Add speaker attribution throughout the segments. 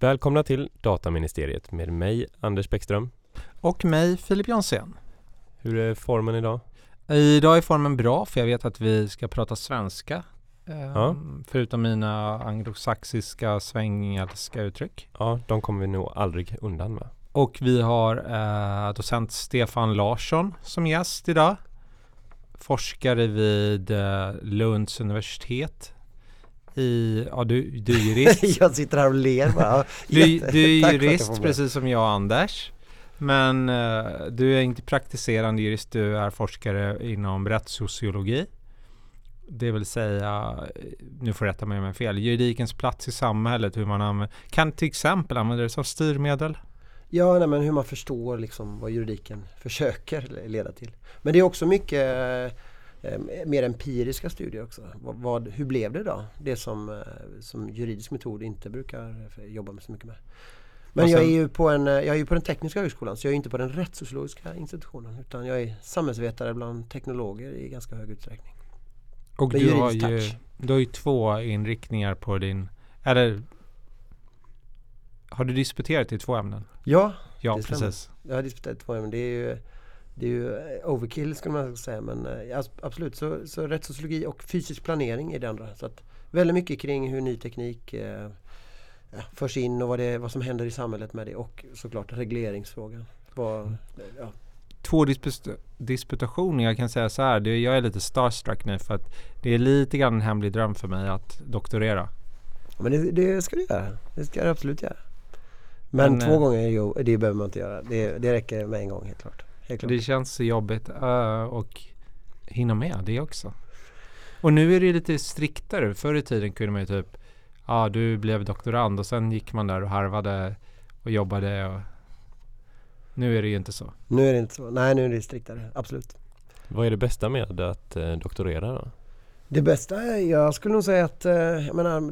Speaker 1: Välkomna till Dataministeriet med mig Anders Bäckström.
Speaker 2: Och mig Filip Jonsén.
Speaker 1: Hur är formen idag?
Speaker 2: Idag är formen bra för jag vet att vi ska prata svenska.
Speaker 1: Ja.
Speaker 2: ehm, Förutom mina anglosaxiska svengelska uttryck.
Speaker 1: Ja, de kommer vi nog aldrig undan med.
Speaker 2: Och vi har eh, docent Stefan Larsson som gäst idag. Forskare vid eh, Lunds universitet. I, ja du, du är jurist.
Speaker 3: jag sitter här och ler bara.
Speaker 2: Du, du är jurist precis som jag och Anders. Men eh, du är inte praktiserande jurist, du är forskare inom rättssociologi. Det vill säga, nu får jag rätta mig om jag fel, juridikens plats i samhället, hur man använder, kan till exempel använda det som styrmedel.
Speaker 3: Ja, nej, men hur man förstår liksom vad juridiken försöker leda till. Men det är också mycket mer empiriska studier också. Vad, vad, hur blev det då? Det som, eh, som juridisk metod inte brukar eh, jobba med så mycket med. Men jag, är ju på en, eh, jag är ju på den tekniska högskolan så jag är inte på den rättssociologiska institutionen utan jag är samhällsvetare bland teknologer i ganska hög utsträckning.
Speaker 2: Och du har, ju, du har ju två inriktningar på din, eller har du disputerat i två ämnen?
Speaker 3: Ja,
Speaker 2: Ja,
Speaker 3: stämmer.
Speaker 2: precis.
Speaker 3: Jag har disputerat två ämnen. Det är ju, det är ju eh, overkill skulle man säga men eh, absolut så, så rättssociologi och fysisk planering är det andra. Så att väldigt mycket kring hur ny teknik eh, ja, förs in och vad, det, vad som händer i samhället med det och såklart regleringsfrågan. Vad, ja.
Speaker 2: två disput- disputationer. Jag kan säga så här, det, jag är lite starstruck nu för att det är lite grann en hemlig dröm för mig att doktorera.
Speaker 3: Men det, det ska du göra. Det ska du absolut göra. Men,
Speaker 2: Men,
Speaker 3: två
Speaker 2: eh,
Speaker 3: gånger, jo, det behöver man inte göra. Det, det räcker med en gång helt klart. Helt klart.
Speaker 2: Det känns så jobbigt uh, och hinna med det också. Och nu är det lite striktare. Förr i tiden kunde man ju typ, ja ah, du blev doktorand och sen gick man där och harvade och jobbade och nu är det ju inte så.
Speaker 3: Nu är det inte så. Nej, nu är det striktare. Absolut.
Speaker 1: Vad är det bästa med att eh, doktorera då?
Speaker 3: Det bästa jag skulle nog säga att, eh, jag menar,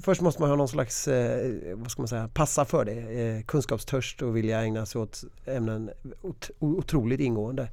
Speaker 3: först måste man ha någon slags, eh, vad ska man säga, passa för det. Eh, kunskapstörst och vilja ägna sig åt ämnen otroligt ingående.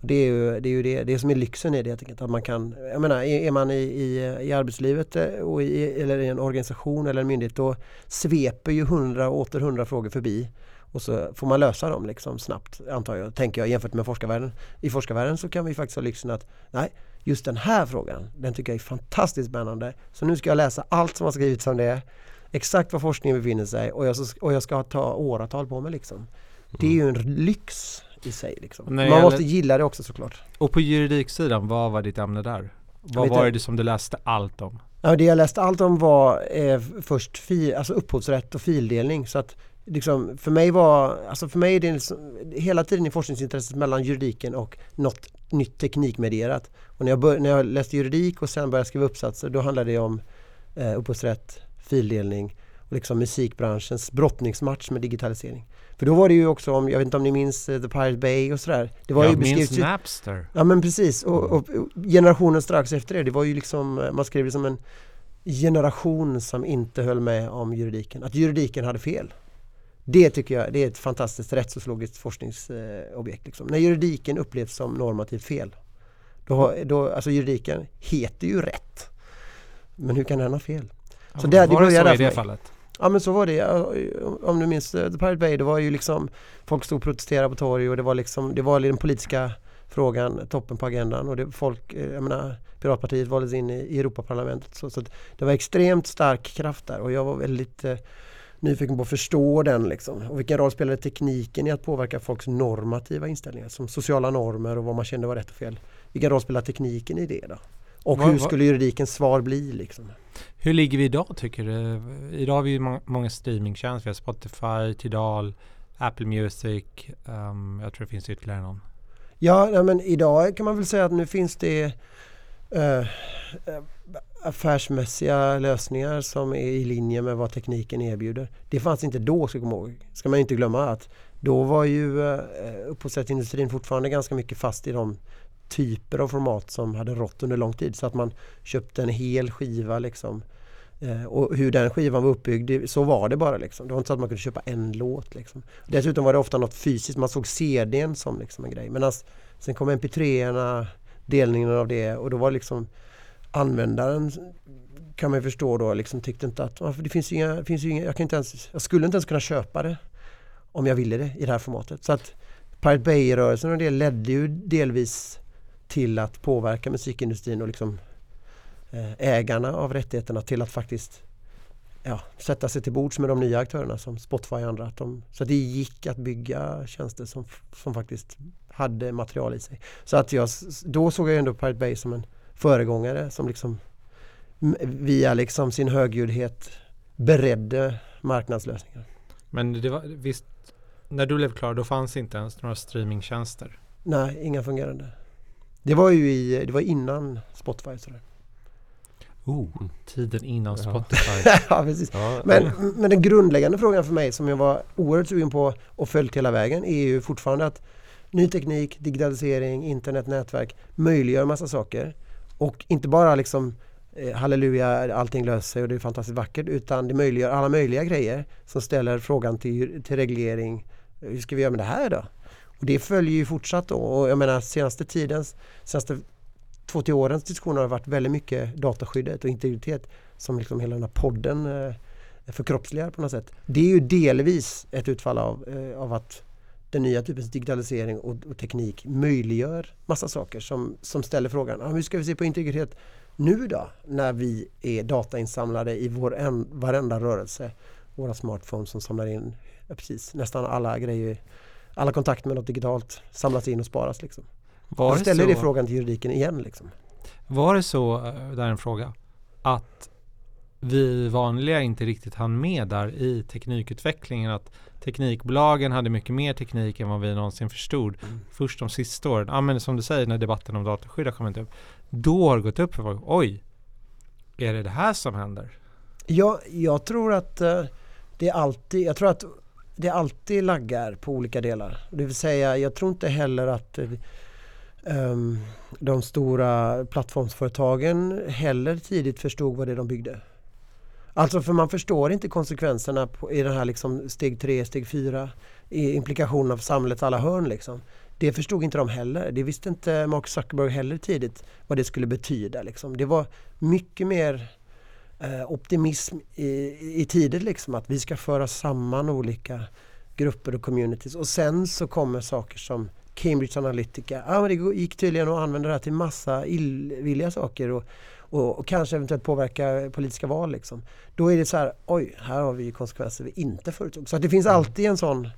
Speaker 3: Det är ju det, är ju det, det som är lyxen i det helt enkelt. Att man kan, jag menar, är man i, i, i arbetslivet och i, eller i en organisation eller en myndighet då sveper ju hundra och åter hundra frågor förbi. Och så får man lösa dem liksom snabbt antar jag, tänker jag jämfört med forskarvärlden. I forskarvärlden så kan vi faktiskt ha lyxen att nej, just den här frågan, den tycker jag är fantastiskt spännande. Så nu ska jag läsa allt som har skrivits om det, exakt var forskningen befinner sig och jag, och jag ska ta åratal på mig liksom. Det är ju en lyx i sig liksom. Man
Speaker 2: gäller-
Speaker 3: måste gilla det också såklart.
Speaker 2: Och på juridiksidan, vad var ditt ämne där? Vad var det som du läste allt om?
Speaker 3: Ja, det jag läste allt om var eh, först fi, alltså upphovsrätt och fildelning. Så att liksom, för mig var, alltså för mig är det liksom, hela tiden i forskningsintresset mellan juridiken och något nytt teknikmedierat. Och när jag, bör, när jag läste juridik och sen började skriva uppsatser då handlade det om eh, upphovsrätt, fildelning och liksom musikbranschens brottningsmatch med digitalisering. För då var det ju också om, jag vet inte om ni minns eh, The Pirate Bay och sådär. Det var ju
Speaker 2: jag minns
Speaker 3: beskrivs ju-
Speaker 2: Napster.
Speaker 3: Ja men precis och, och, och generationen strax efter det, det var ju liksom, man skrev det som en generation som inte höll med om juridiken, att juridiken hade fel. Det tycker jag, det är ett fantastiskt rättssociologiskt forskningsobjekt. Liksom. När juridiken upplevs som normativt fel. Då, då, alltså juridiken heter ju rätt. Men hur kan den ha fel? Så det- det
Speaker 2: var det så
Speaker 3: där
Speaker 2: i det fallet?
Speaker 3: Ja men så var det. Ja, Om du minns eh, The Pirate Bay, det var ju liksom Folk stod och protesterade på torg och det var liksom Det var den politiska frågan toppen på agendan och det, folk, eh, jag menar Piratpartiet valdes in i, i Europaparlamentet så, så det var extremt stark kraft där och jag var väldigt eh, nyfiken på att förstå den liksom. Och vilken roll spelade tekniken i att påverka folks normativa inställningar som sociala normer och vad man kände var rätt och fel. Vilken roll spelar tekniken i det då? Och
Speaker 2: Vad-
Speaker 3: hur skulle juridikens svar bli liksom?
Speaker 2: Hur ligger vi idag tycker du? Idag har vi ju må- många streamingtjänster. Vi har Spotify, Tidal, Apple Music. ehm, jag tror det finns ytterligare någon.
Speaker 3: Ja, nej, men idag kan man väl säga att nu finns det eh, eh, affärsmässiga lösningar som är i linje med vad tekniken erbjuder. Det fanns inte då, ska, komma ihåg. ska man inte glömma att då var ju eh, upphovsrättsindustrin fortfarande ganska mycket fast i de typer av format som hade rått under lång tid. Så att man köpte en hel skiva liksom. Eh, och hur den skivan var uppbyggd, så var det bara liksom. Det var inte så att man kunde köpa en låt liksom. Dessutom var det ofta något fysiskt, man såg CDn som liksom en grej. Men sen kom MP3-erna, delningen av det och då var det liksom användaren kan man ju förstå då, liksom tyckte inte att, det finns ju inga, finns ju inga jag, kan inte ens, jag skulle inte ens kunna köpa det om jag ville det i det här formatet. Så att Pirate Bay-rörelsen och det ledde ju delvis till att påverka musikindustrin och liksom eh, ägarna av rättigheterna till att faktiskt ja, sätta sig till bords med de nya aktörerna som Spotify och andra. Att de, så att det gick att bygga tjänster som, som faktiskt hade material i sig. Så att jag, då såg jag ändå Pirate Bay som en föregångare som liksom via liksom sin högljuddhet beredde marknadslösningar.
Speaker 2: Men det var, visst, när du blev klar då fanns inte ens några streamingtjänster?
Speaker 3: Nej, inga fungerande. Det var ju i, det var innan Spotify. Sådär.
Speaker 2: Oh, tiden innan Spotify.
Speaker 3: ja, precis. Ja. Men, men den grundläggande frågan för mig som jag var oerhört sugen på och följt hela vägen är ju fortfarande att ny teknik, digitalisering, internet, nätverk möjliggör massa saker. Och inte bara liksom eh, halleluja, allting löser sig och det är fantastiskt vackert utan det möjliggör alla möjliga grejer som ställer frågan till, till reglering. Hur ska vi göra med det här då? Och det följer ju fortsatt då och jag menar senaste tidens, senaste två till årens diskussioner har varit väldigt mycket dataskyddet och integritet som liksom hela den här podden eh, förkroppsligar på något sätt. Det är ju delvis ett utfall av, eh, av att den nya typens digitalisering och, och, teknik möjliggör massa saker som, som ställer frågan ah, hur ska vi se på integritet nu då när vi är datainsamlade i vår en, varenda rörelse. Våra smartphones som samlar in ja, precis nästan alla grejer, alla kontakter med något digitalt samlas in och sparas. Liksom. Var Jag ställer så, det frågan till juridiken igen. Liksom.
Speaker 2: Var det så, eh, där är en fråga, att vi vanliga inte riktigt hann med där i teknikutvecklingen. Att teknikbolagen hade mycket mer teknik än vad vi någonsin förstod. Mm. Först de sista åren, ja men som du säger när debatten om dataskydd har kommit upp. Då har det gått upp för folk, oj, är det det här som händer?
Speaker 3: Ja, jag tror att uh, det alltid, jag tror att det alltid laggar på olika delar. Det vill säga, jag tror inte heller att um, de stora plattformsföretagen heller tidigt förstod vad det är de byggde. Alltså för man förstår inte konsekvenserna på, i den här liksom steg 3, steg 4 i implikationerna för samhällets alla hörn. Liksom. Det förstod inte de heller. Det visste inte Mark Zuckerberg heller tidigt vad det skulle betyda. Liksom. Det var mycket mer eh, optimism i, i tidigt liksom att vi ska föra samman olika grupper och communities och sen så kommer saker som Cambridge Analytica. Ah, men det gick tydligen att använda det här till massa illvilliga saker och, och, och, kanske eventuellt påverka politiska val. Liksom. Då är det så här, oj, här har vi konsekvenser vi inte förutsåg. Så det finns mm. alltid en sån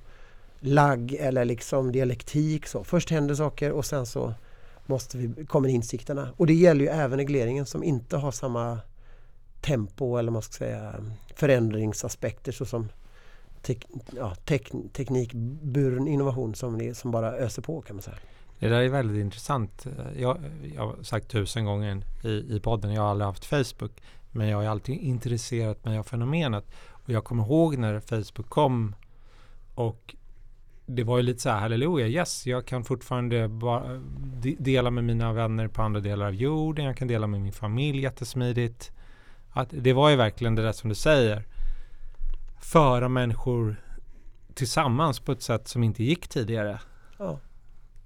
Speaker 3: lagg eller liksom dialektik. Så. Först händer saker och sen så måste vi, kommer insikterna. Och det gäller ju även regleringen som inte har samma tempo eller man ska säga förändringsaspekter såsom tek, ja, tek, teknikburen innovation som, som bara öser på kan man säga.
Speaker 2: Det där är väldigt intressant. Jag, jag har sagt tusen gånger i, i podden, jag har aldrig haft Facebook. Men jag har alltid intresserat mig av fenomenet. Och jag kommer ihåg när Facebook kom och det var ju lite så här, halleluja, yes, jag kan fortfarande bara dela med mina vänner på andra delar av jorden, jag kan dela med min familj jättesmidigt. Att det var ju verkligen det där som du säger föra människor tillsammans på ett sätt som inte gick tidigare. Ja.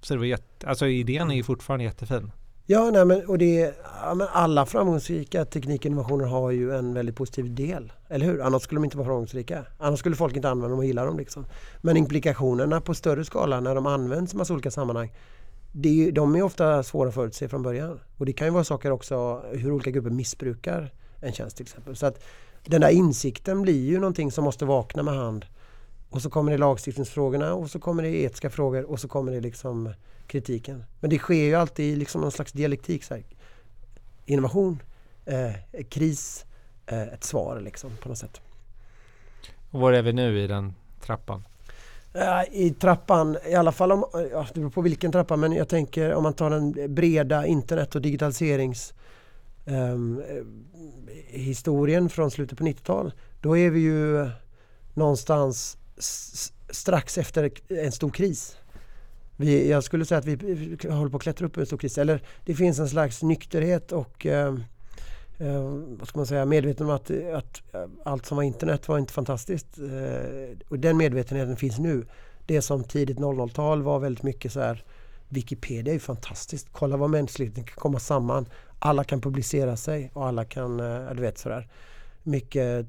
Speaker 2: Så det var jätte, alltså idén är ju fortfarande jättefin.
Speaker 3: Ja, nej, men, och det, ja, men alla framgångsrika teknikinnovationer har ju en väldigt positiv del. Eller hur? Annars skulle de inte vara framgångsrika. Annars skulle folk inte använda dem och gilla dem. Liksom. Men implikationerna på större skala när de används i massa olika sammanhang det är, de är ofta svåra att förutse från början. Och det kan ju vara saker också hur olika grupper missbrukar en tjänst till exempel. Så att den där insikten blir ju någonting som måste vakna med hand. Och så kommer det lagstiftningsfrågorna och så kommer det etiska frågor och så kommer det liksom kritiken. Men det sker ju alltid liksom någon slags dialektik. Så här. Innovation, eh, kris, eh, ett svar liksom på något sätt.
Speaker 2: Och var är vi nu i den trappan?
Speaker 3: I trappan, i alla fall om, ja, det beror på vilken trappa, men jag tänker om man tar den breda internet och digitaliserings um, historien från slutet på 90-talet. Då är vi ju någonstans strax efter en stor kris. Vi, jag skulle säga att vi håller på att klättra upp en stor kris. Eller det finns en slags nykterhet och eh, eh, vad ska man säga, medveten om att, att eh, allt som var internet var inte fantastiskt. Eh, och den medvetenheten finns nu. Det som tidigt 00-tal var väldigt mycket så här Wikipedia är ju fantastiskt. Kolla vad mänskligheten kan komma samman. Alla kan publicera sig och alla kan, eh, du vet sådär. Mycket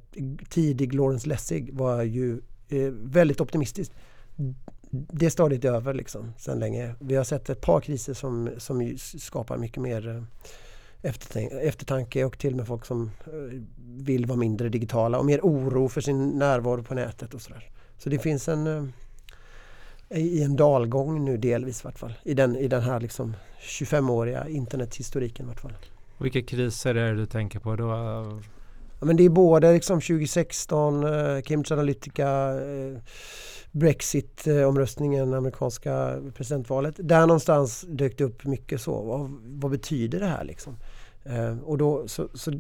Speaker 3: tidig Lawrence Lessig var ju eh, väldigt optimistisk. Det stadiet är över liksom sedan länge. Vi har sett ett par kriser som, som skapar mycket mer eh, eftertanke och till och med folk som eh, vill vara mindre digitala och mer oro för sin närvaro på nätet och sådär. Så det finns en eh, i en dalgång nu delvis i vart fall. I den, i den här liksom 25-åriga internethistoriken i vart fall.
Speaker 2: Vilka kriser är det du tänker på då?
Speaker 3: Ja, men det är både liksom 2016, eh, Cambridge Analytica, eh, Brexit-omröstningen, amerikanska presidentvalet. Där någonstans dök det upp mycket så. Vad, vad betyder det här liksom? Eh, och då, så, så,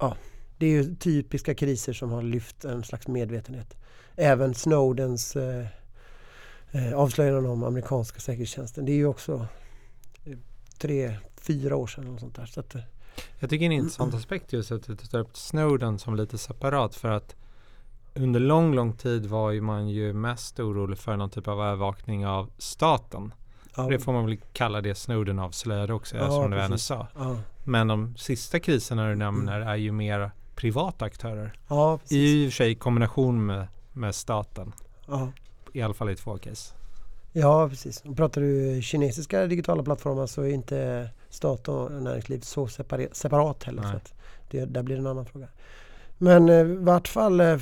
Speaker 3: ja, det är ju typiska kriser som har lyft en slags medvetenhet. Även Snowdens eh, eh, avslöjanden om amerikanska säkerhetstjänsten. Det är ju också eh, tre, fyra år sedan. Och sånt där. Så att, eh,
Speaker 2: jag tycker en intressant aspekt just att du tar upp Snowden som lite separat för att under lång, lång tid var ju man ju mest orolig för någon typ av övervakning av staten. Ja. Det får man väl kalla det Snowden avslöjade också ja, eftersom det var NSA. Ja. Men de sista kriserna du nämner är ju mer privata aktörer. Ja, I och för sig i kombination med, med staten. Ja. I alla fall i två case.
Speaker 3: Ja, precis. Pratar du kinesiska digitala plattformar så är inte stat och näringsliv så separat heller. Så att det, där blir det en annan fråga. Men eh, i vart fall eh,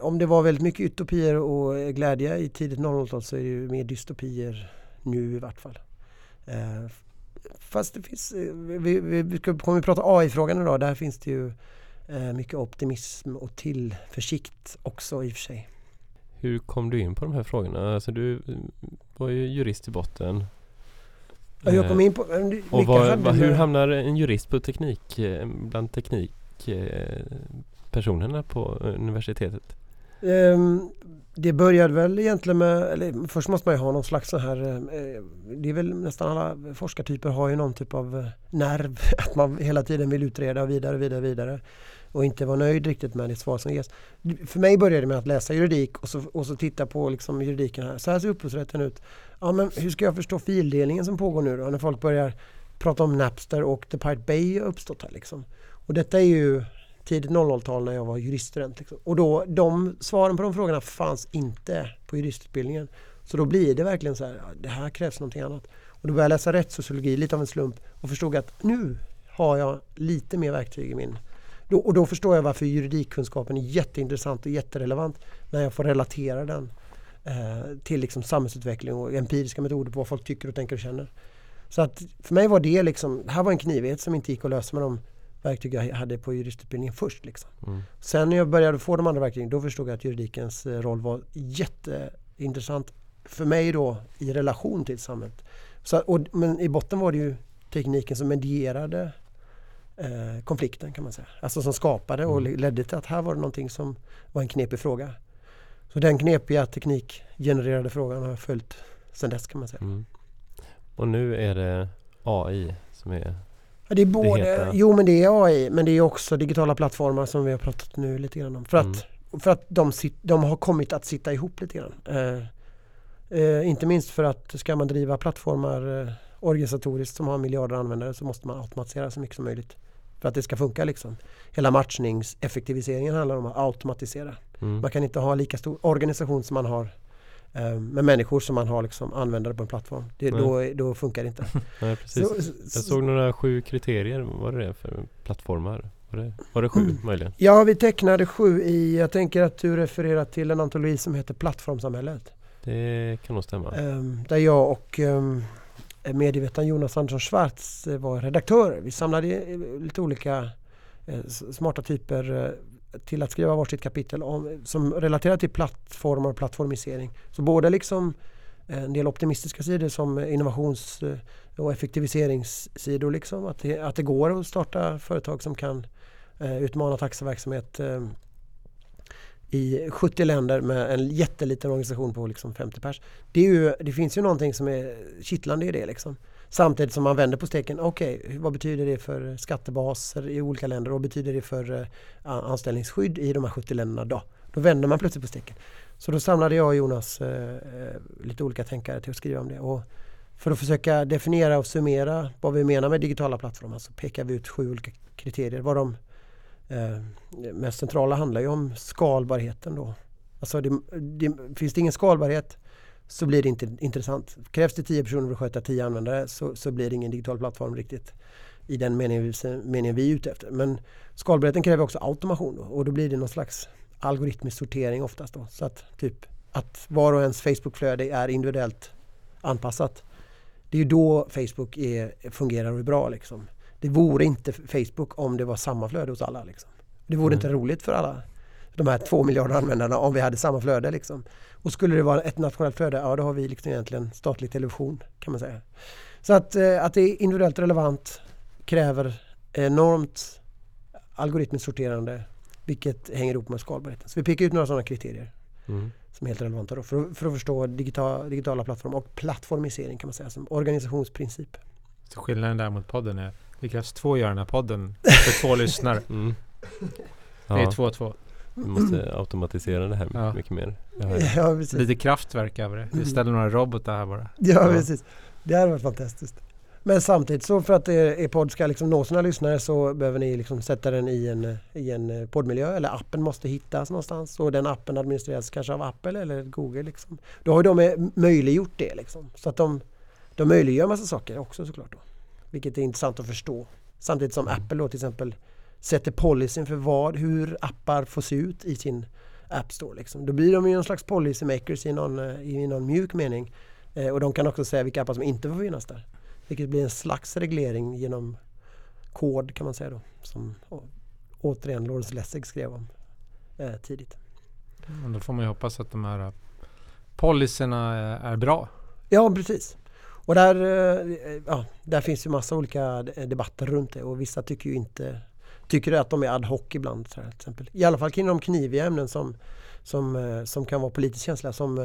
Speaker 3: om det var väldigt mycket utopier och glädje i tidigt 00-tal så är det ju mer dystopier nu i vart fall. Eh, fast det finns, eh, vi, vi, vi kommer prata AI-frågan idag, där finns det ju eh, mycket optimism och tillförsikt också i och för sig.
Speaker 1: Hur kom du in på de här frågorna? Alltså du var ju jurist i botten.
Speaker 3: Ja, jag kom in på...
Speaker 1: Och var, var, hur hamnar en jurist på teknik, bland teknikpersonerna på universitetet?
Speaker 3: Um, det började väl egentligen med, eller först måste man ju ha någon slags så här, eh, det är väl nästan alla forskartyper har ju någon typ av eh, nerv, att man hela tiden vill utreda vidare, vidare, vidare och inte var nöjd riktigt med det svar som ges. För mig började det med att läsa juridik och så, och så titta på liksom juridiken här. Så här ser upphovsrätten ut. Ja men hur ska jag förstå fildelningen som pågår nu då? När folk börjar prata om Napster och The Pirate Bay har uppstått här liksom. Och detta är ju tidigt 00-tal när jag var juriststudent. Liksom. Och då, de svaren på de frågorna fanns inte på juristutbildningen. Så då blir det verkligen så här, det här krävs någonting annat. Och då började jag läsa rättssociologi lite av en slump och förstod att nu har jag lite mer verktyg i min... Då, och då förstår jag varför juridikkunskapen är jätteintressant och jätterelevant när jag får relatera den eh, till liksom samhällsutveckling och empiriska metoder på vad folk tycker och tänker och känner. Så att för mig var det liksom, det här var en knivighet som inte gick att lösa med de verktyg jag hade på juristutbildningen först. Liksom. Mm. Sen när jag började få de andra verktygen då förstod jag att juridikens eh, roll var jätteintressant för mig då i relation till samhället. Så, och, men i botten var det ju tekniken som medierade eh, konflikten kan man säga. Alltså som skapade och mm. ledde till att här var det någonting som var en knepig fråga. Så den knepiga teknikgenererade frågan har jag följt sedan dess kan man säga. Mm.
Speaker 1: Och nu är det AI som är
Speaker 3: Ja, det är både, det jo men det är AI men det är också digitala plattformar som vi har pratat nu lite grann om. För att, mm. för att de, de har kommit att sitta ihop lite grann. Eh, eh, inte minst för att ska man driva plattformar eh, organisatoriskt som har miljarder användare så måste man automatisera så mycket som möjligt. För att det ska funka liksom. Hela matchningseffektiviseringen handlar om att automatisera. Mm. Man kan inte ha lika stor organisation som man har Eh, med människor som man har liksom användare på en plattform. Det, då, då funkar det inte.
Speaker 1: Nej, precis. Så, jag såg några sju kriterier. Vad var det för plattformar? Var det, var det sju mm. möjligen?
Speaker 3: Ja, vi tecknade sju i, jag tänker att du refererar till en antologi som heter Plattformsamhället.
Speaker 1: Det kan nog stämma.
Speaker 3: Um, där jag och um, Eh, medievetaren Jonas Andersson Schwarz eh, var redaktörer. Vi samlade eh, lite olika smarta typer till att skriva varsitt kapitel om, som relaterar till plattformar och plattformisering. Så både liksom en del optimistiska sidor som innovations och effektiviseringssidor. Liksom, att, det, att det går att starta företag som kan utmana taxiverksamhet i 70 länder med en jätteliten organisation på liksom 50 pers. Det, ju, det, finns ju någonting som är kittlande i det. Liksom. Samtidigt som man vänder på steken. Okej, okay, vad betyder det för skattebaser i olika länder? Vad betyder det för eh, anställningsskydd i de här 70 länderna då? Då vänder man plötsligt på steken. Så då samlade jag och Jonas eh, eh, lite olika tänkare till att skriva om det. Och för att försöka definiera och summera vad vi menar med digitala plattformar så pekar vi ut sju olika kriterier. Vad de eh, mest centrala handlar ju om skalbarheten då. Alltså det, det, finns det ingen skalbarhet så blir det inte intressant. Krävs det tio personer för att sköta tio användare så, så blir det ingen digital plattform riktigt i den meningen vi, meningen vi är ute efter. Men skalbarheten kräver också automation då, och då blir det någon slags algoritmisk sortering oftast då. Så att typ att var och ens Facebookflöde är individuellt anpassat. Det är ju då Facebook är, fungerar och är bra liksom. Det vore inte Facebook om det var samma flöde hos alla. Liksom. Det vore mm. inte roligt för alla de här två miljarder användarna om vi hade samma flöde. Liksom. Och skulle det vara ett nationellt flöde, ja då har vi liksom egentligen statlig television kan man säga. Så att, eh, att det är individuellt relevant kräver enormt algoritmiskt sorterande vilket hänger ihop med skalbarheten. Så vi pekar ut några sådana kriterier mm. som är helt relevanta då, för, för att förstå digital, digitala plattformar och plattformisering kan man säga som organisationsprincip.
Speaker 2: Så skillnaden där mot podden är det krävs två gör den här podden för två lyssnare. Mm. Ja. Det är två och två.
Speaker 1: Vi måste automatisera det här ja. mycket mer.
Speaker 3: Ja,
Speaker 2: Lite kraftverk över det. Vi mm. ställer några robotar här bara.
Speaker 3: Ja, ja. precis. Det hade varit fantastiskt. Men samtidigt så för att er podd ska liksom nå sina lyssnare så behöver ni liksom sätta den i en, i en eh, poddmiljö eller appen måste hittas någonstans och den appen administreras kanske av Apple eller Google. Liksom. Då har de möjliggjort det liksom. Så att de, de möjliggör massa saker också såklart. Då. Vilket är intressant att förstå. Samtidigt som mm. Apple då till exempel sätter policyn för vad, hur appar får se ut i sin App Store. Liksom. Då blir de ju någon slags policy makers i någon, eh, i någon mjuk mening. Eh, och de kan också säga vilka appar som inte får finnas där. Vilket blir en slags reglering genom kod kan man säga då. Som återigen Lawrence Lessig skrev om eh, tidigt.
Speaker 2: Men då får man ju hoppas att de här eh, policyerna är bra.
Speaker 3: Ja precis. Och där, eh, ja, där finns ju massa olika debatter runt det och vissa tycker ju inte Tycker att de är ad hoc ibland. till exempel. I alla fall kring de kniviga ämnen som, som, eh, som kan vara politiskt känsliga som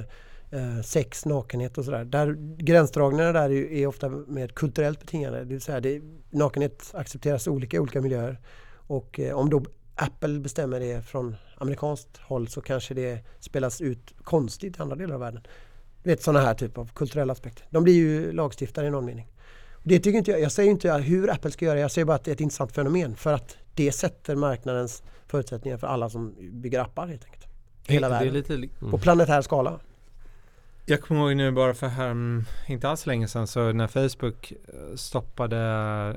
Speaker 3: eh, sex, nakenhet och sådär. Där, gränsdragningarna där är, är ofta mer kulturellt betingade. Det vill säga det, nakenhet accepteras olika i olika miljöer. Och eh, om då Apple bestämmer det från amerikanskt håll så kanske det spelas ut konstigt i andra delar av världen. Du vet sådana här typer av kulturella aspekter. De blir ju lagstiftare i någon mening. Det tycker inte jag, jag säger inte hur Apple ska göra, jag säger bara att det är ett intressant fenomen för att det sätter marknadens förutsättningar för alla som bygger appar helt enkelt. Hela det, världen. Det mm. På planetär skala.
Speaker 2: Jag kommer ihåg nu bara för här, mm, inte alls länge sedan, så när Facebook eh, stoppade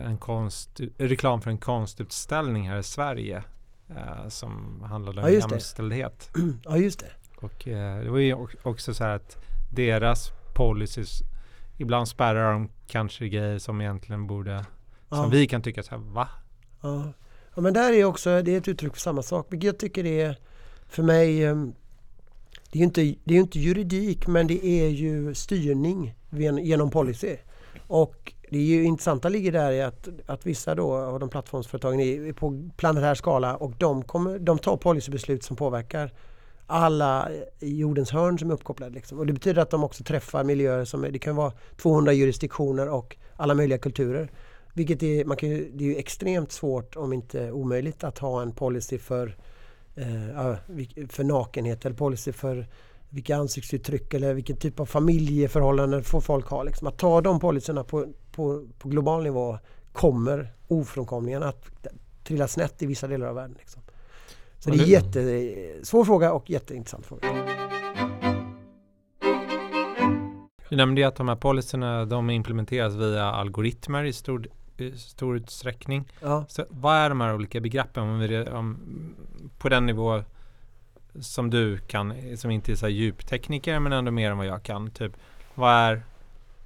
Speaker 2: en konst, reklam för en konstutställning här i Sverige eh, som handlade om ja, jämställdhet.
Speaker 3: Ja, just det.
Speaker 2: Och eh, det var ju också så här att deras policies, ibland spärrar de kanske grejer som egentligen borde, ja. som vi kan tycka så här, va?
Speaker 3: Ja. ja, men där är också, det är ett uttryck för samma sak. Vilket jag tycker är, för mig, ehm, det är ju inte, det är inte juridik men det är ju styrning genom policy. Och det är ju intressanta ligger där i att, att vissa då av de plattformsföretagen är på planetär skala och de, kommer, de tar policybeslut som påverkar alla jordens hörn som är uppkopplade. Liksom. Och det betyder att de också träffar miljöer som är, det kan vara 200 jurisdiktioner och alla möjliga kulturer. Vilket är, man kan, det är ju extremt svårt om inte omöjligt att ha en policy för eh, för nakenhet eller policy för vilka ansiktsuttryck eller vilken typ av familjeförhållanden får folk ha. Liksom. Att ta de policyerna på, på, på global nivå kommer ofrånkomligen att trilla snett i vissa delar av världen. Liksom. Så det är en jättesvår fråga och jätteintressant fråga.
Speaker 2: Du nämnde att de här policyerna de implementeras via algoritmer i stor i stor utsträckning. Ja. Så vad är de här olika begreppen om vi, om, på den nivå som du kan, som inte är så djuptekniker men ändå mer än vad jag kan. Typ, vad är um,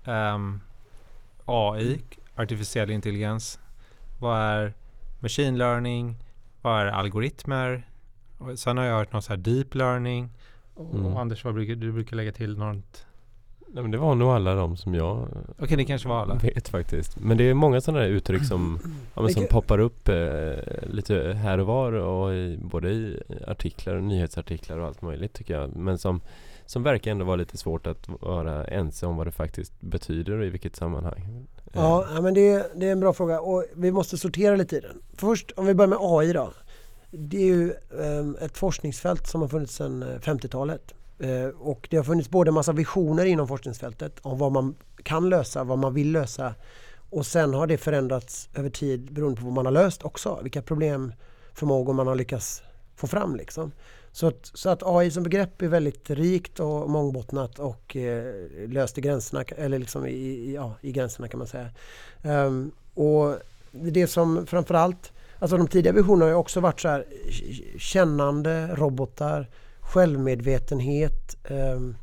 Speaker 2: ehm, AI, artificiell intelligens? Vad är machine learning? Vad är algoritmer? Och sen har jag hört något så här deep learning. Mm. Och Anders, vad brukar, du brukar lägga till något
Speaker 1: Nej, men det var nog alla de som jag
Speaker 2: Okej, okay, det kanske var alla.
Speaker 1: vet faktiskt. Men det är många sådana där uttryck som, ja, som poppar upp eh, lite här och var och i, både i artiklar och nyhetsartiklar och allt möjligt tycker jag. Men som, som verkar ändå vara lite svårt att vara ense om vad det faktiskt betyder och i vilket sammanhang.
Speaker 3: Ja, ja men det, det är en bra fråga och vi måste sortera lite i den. Först om vi börjar med AI då. Det är ju um, ett forskningsfält som har funnits sedan 50-talet. Eh, och det har funnits både massa visioner inom forskningsfältet om vad man kan lösa, vad man vill lösa. Och sen har det förändrats över tid beroende på vad man har löst också. Vilka problemförmågor man har lyckats få fram. Liksom. Så, att, så att AI som begrepp är väldigt rikt och mångbottnat och eh, löst i gränserna, eller liksom i, i, ja, i gränserna kan man säga. Um, och det som framförallt, alltså de tidiga visionerna har ju också varit så här kännande robotar, självmedvetenhet, um,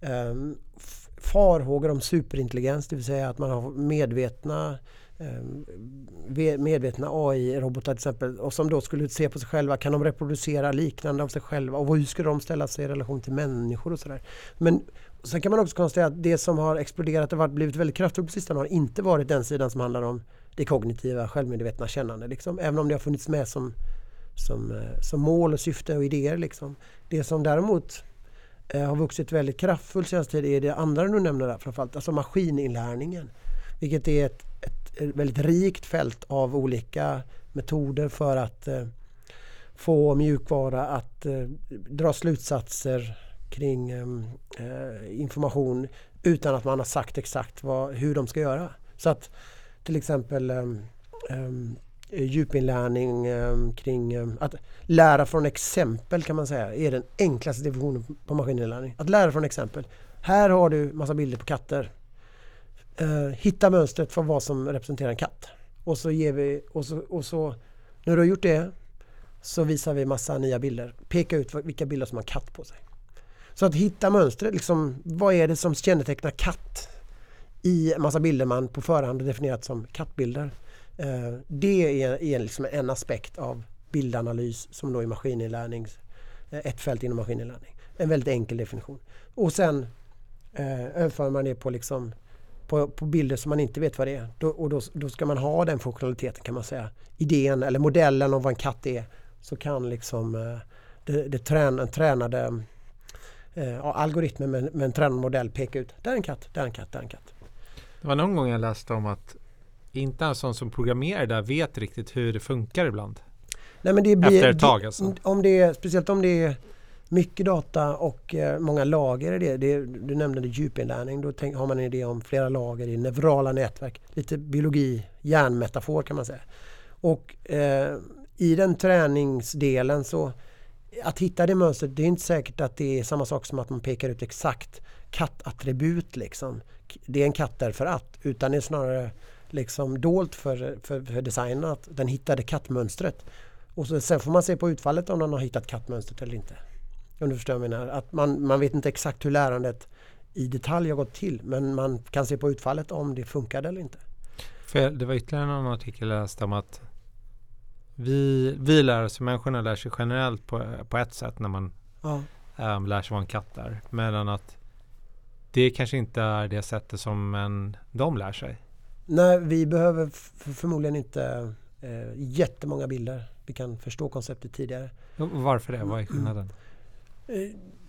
Speaker 3: um, farhågor om superintelligens, det vill säga att man har medvetna ehm, medvetna AI-robotar till exempel och som då skulle se på sig själva, kan de reproducera liknande av sig själva och hur skulle de ställa sig i relation till människor och sådär. Men sen kan man också konstatera att det som har exploderat och blivit väldigt kraftfullt på sistone har inte varit den sidan som handlar om det kognitiva, självmedvetna kännande. Liksom. Även om det har funnits med som, som, eh, som mål och syfte och idéer. Liksom. Det som däremot Eh, har vuxit väldigt kraftfullt senaste tiden är det andra du nämner där framförallt, alltså maskininlärningen. Vilket är ett ett väldigt rikt fält av olika metoder för att eh, få mjukvara att eh, dra slutsatser kring eh, eh information utan att man har sagt exakt vad, hur de ska göra. Så att till exempel eh, Eh, djupinlärning eh, kring eh, att lära från exempel kan man säga är den enklaste divisionen på maskininlärning. Att lära från exempel. Här har du massa bilder på katter hitta mönstret för vad som representerar en katt. Och så ger vi, och så, och så när du har gjort det så visar vi massa nya bilder. Peka ut vilka bilder som har katt på sig. Så att hitta mönstret, liksom, vad är det som kännetecknar katt i massa bilder man på förhand definierat som kattbilder. Eh, det är, är liksom en aspekt av bildanalys som då är maskininlärning, eh, ett fält inom maskininlärning. En väldigt enkel definition. Och sen eh, överför man det på liksom på, på bilder som man inte vet vad det är. Då, och då, då ska man ha den funktionaliteten kan man säga. Idén eller modellen om vad en katt är. Så kan liksom eh, det, det trän, tränade eh, algoritmen med, med en tränad modell peka ut. Där är en katt, där är en katt, där är en katt.
Speaker 2: Det var någon gång jag läste om att inte en sån som programmerar där vet riktigt hur det funkar ibland.
Speaker 3: Nej, men det blir,
Speaker 2: Efter ett tag alltså.
Speaker 3: Om det är, speciellt om det är mycket data och eh, många lager i det. det. Du nämnde det djupinlärning. Då tänk, har man en idé om flera lager i neurala nätverk. Lite biologi, hjärnmetafor kan man säga. Och eh, i den träningsdelen så att hitta det mönstret, det är inte säkert att det är samma sak som att man pekar ut exakt kattattribut liksom. Det är en katt därför att, utan det är snarare liksom dolt för, för, för designen att den hittade kattmönstret. Och så, sen får man se på utfallet om den har hittat kattmönstret eller inte. Om du förstår vad jag menar. Att man, man vet inte exakt hur lärandet i detalj har gått till men man kan se på utfallet om det funkade eller inte.
Speaker 2: För det var ytterligare en artikel jag läste om att vi, vi lär oss, människorna lär sig generellt på, på ett sätt när man ja. um, lär sig vad en katt är. Medan att det kanske inte är det sättet som en, de lär sig.
Speaker 3: Nej, vi behöver förmodligen inte eh, jättemånga bilder. Vi kan förstå konceptet tidigare.
Speaker 2: Varför det? Vad är skillnaden?
Speaker 3: Eh,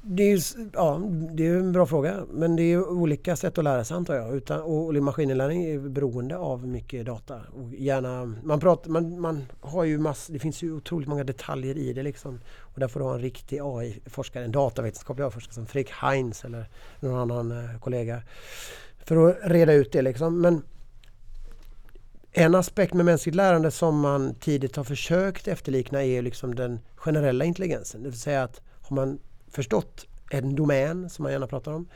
Speaker 3: det är, ja, det är en bra fråga. Men det är olika sätt att lära sig antar jag. Utan, och maskininlärning är beroende av mycket data. Och gärna, man, pratar, man, man har ju mass, det finns ju otroligt många detaljer i det. Liksom. Och där får du ha en riktig AI-forskare, en datavetenskaplig AI-forskare som Fredrik Heinz eller någon annan eh, kollega. För att reda ut det. Liksom. Men en aspekt med mänskligt lärande som man tidigt har försökt efterlikna är liksom den generella intelligensen. Det vill säga att har man förstått en domän som man gärna pratar om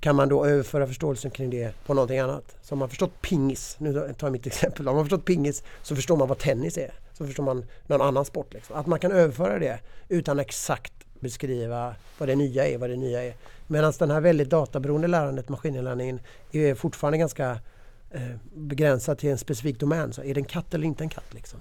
Speaker 3: kan man då överföra förståelsen kring det på någonting annat. Så om man förstått pingis, nu tar jag mitt exempel, om man förstått pingis så förstår man vad tennis är. Så förstår man någon annan sport. Liksom. Att man kan överföra det utan exakt beskriva vad det nya är, vad det nya är. Medan den här väldigt databeroende lärandet, maskininlärningen, är fortfarande ganska eh, till en specifik domän. Så är det en katt eller inte en katt? Liksom?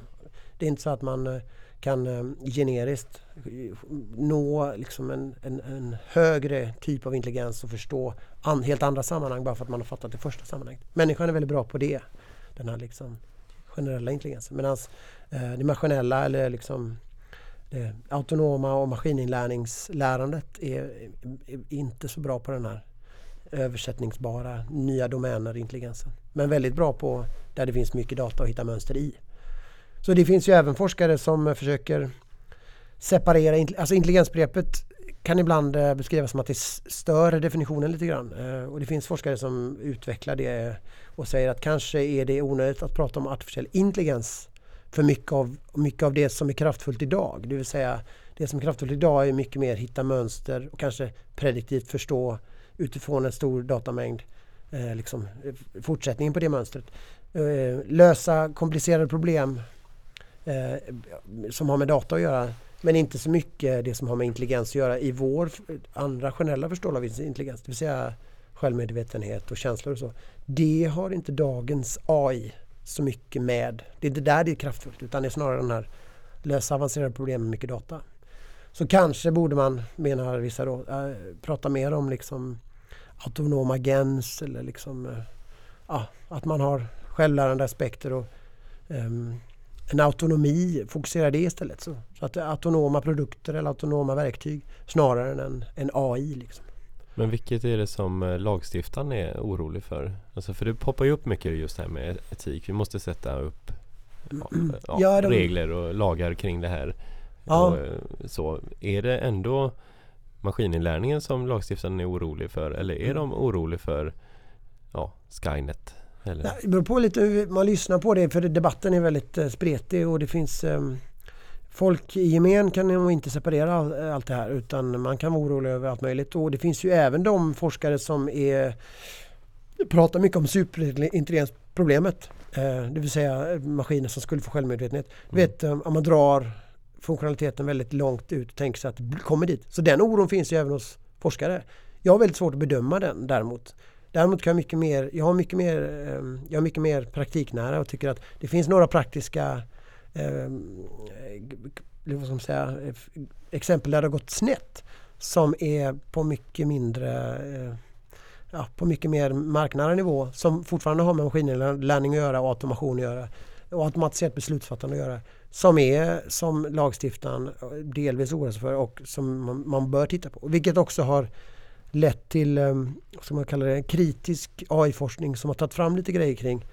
Speaker 3: Det är inte så att man eh, kan eh, generiskt eh, nå liksom en, en, en, högre typ av intelligens och förstå an, helt andra sammanhang bara för att man har fattat det första sammanhanget. Människan är väldigt bra på det, den här liksom generella intelligensen. Medan eh, det maskinella eller liksom det autonoma och maskininlärningslärandet är, är, inte så bra på den här översättningsbara nya domäner i intelligensen. Men väldigt bra på där det finns mycket data att hitta mönster i. Så det finns ju även forskare som försöker separera, alltså intelligensbegreppet kan ibland eh, beskrivas som att det stör definitionen lite grann. Eh, och det finns forskare som utvecklar det och säger att kanske är det onödigt att prata om artificiell intelligens för mycket av, mycket av det som är kraftfullt idag. Det vill säga det som är kraftfullt idag är mycket mer hitta mönster och kanske prediktivt förstå utifrån en stor datamängd eh, liksom, eh, fortsättningen på det mönstret. Eh, lösa komplicerade problem eh, som har med data att göra men inte så mycket det som har med intelligens att göra i vår andra generella förståelse av intelligens, det vill säga självmedvetenhet och känslor och så. Det har inte dagens AI så mycket med. Det är inte där det är kraftfullt utan det är snarare den här lösa avancerade problem med mycket data. Så kanske borde man, menar vissa då, äh, prata mer om liksom autonoma gens eller liksom äh, att man har självlärande aspekter och um, en autonomi, fokusera det istället. Så, så att autonoma produkter eller autonoma verktyg snarare än en, en AI. Liksom.
Speaker 1: Men vilket är det som eh, lagstiftaren är orolig för? Alltså för det poppar ju upp mycket just det här med etik. Vi måste sätta upp ja, ja, regler och lagar kring det här. Ja. Och, eh, så är det ändå maskininlärningen som lagstiftaren är orolig för? Eller är mm. de oroliga för ja, Skynet? Eller?
Speaker 3: det beror på lite hur man lyssnar på det för debatten är väldigt eh, spretig och det finns um, Folk i gemen kan nog inte separera all, allt det här utan man kan vara orolig över allt möjligt och det finns ju även de forskare som är, pratar mycket om superintelligensproblemet. Eh, det vill säga maskiner som skulle få självmedvetenhet. Mm. vet, um, om man drar funktionaliteten väldigt långt ut och tänker sig att det kommer dit. Så den oron finns ju även hos forskare. Jag har väldigt svårt att bedöma den däremot. Däremot kan jag mycket mer, jag har mycket mer, ehm, jag är mycket mer praktiknära och tycker att det finns några praktiska eh, vad ska man säga, exempel där det har gått snett som är på mycket mindre eh, ja, på mycket mer marknära nivå som fortfarande har med maskininlärning att göra och automation att göra och automatiserat beslutsfattande att göra som är som lagstiftaren delvis oroar sig för och som man, man bör titta på. Vilket också har lett till, eh, som man kallar det, kritisk AI-forskning som har tagit fram lite grejer kring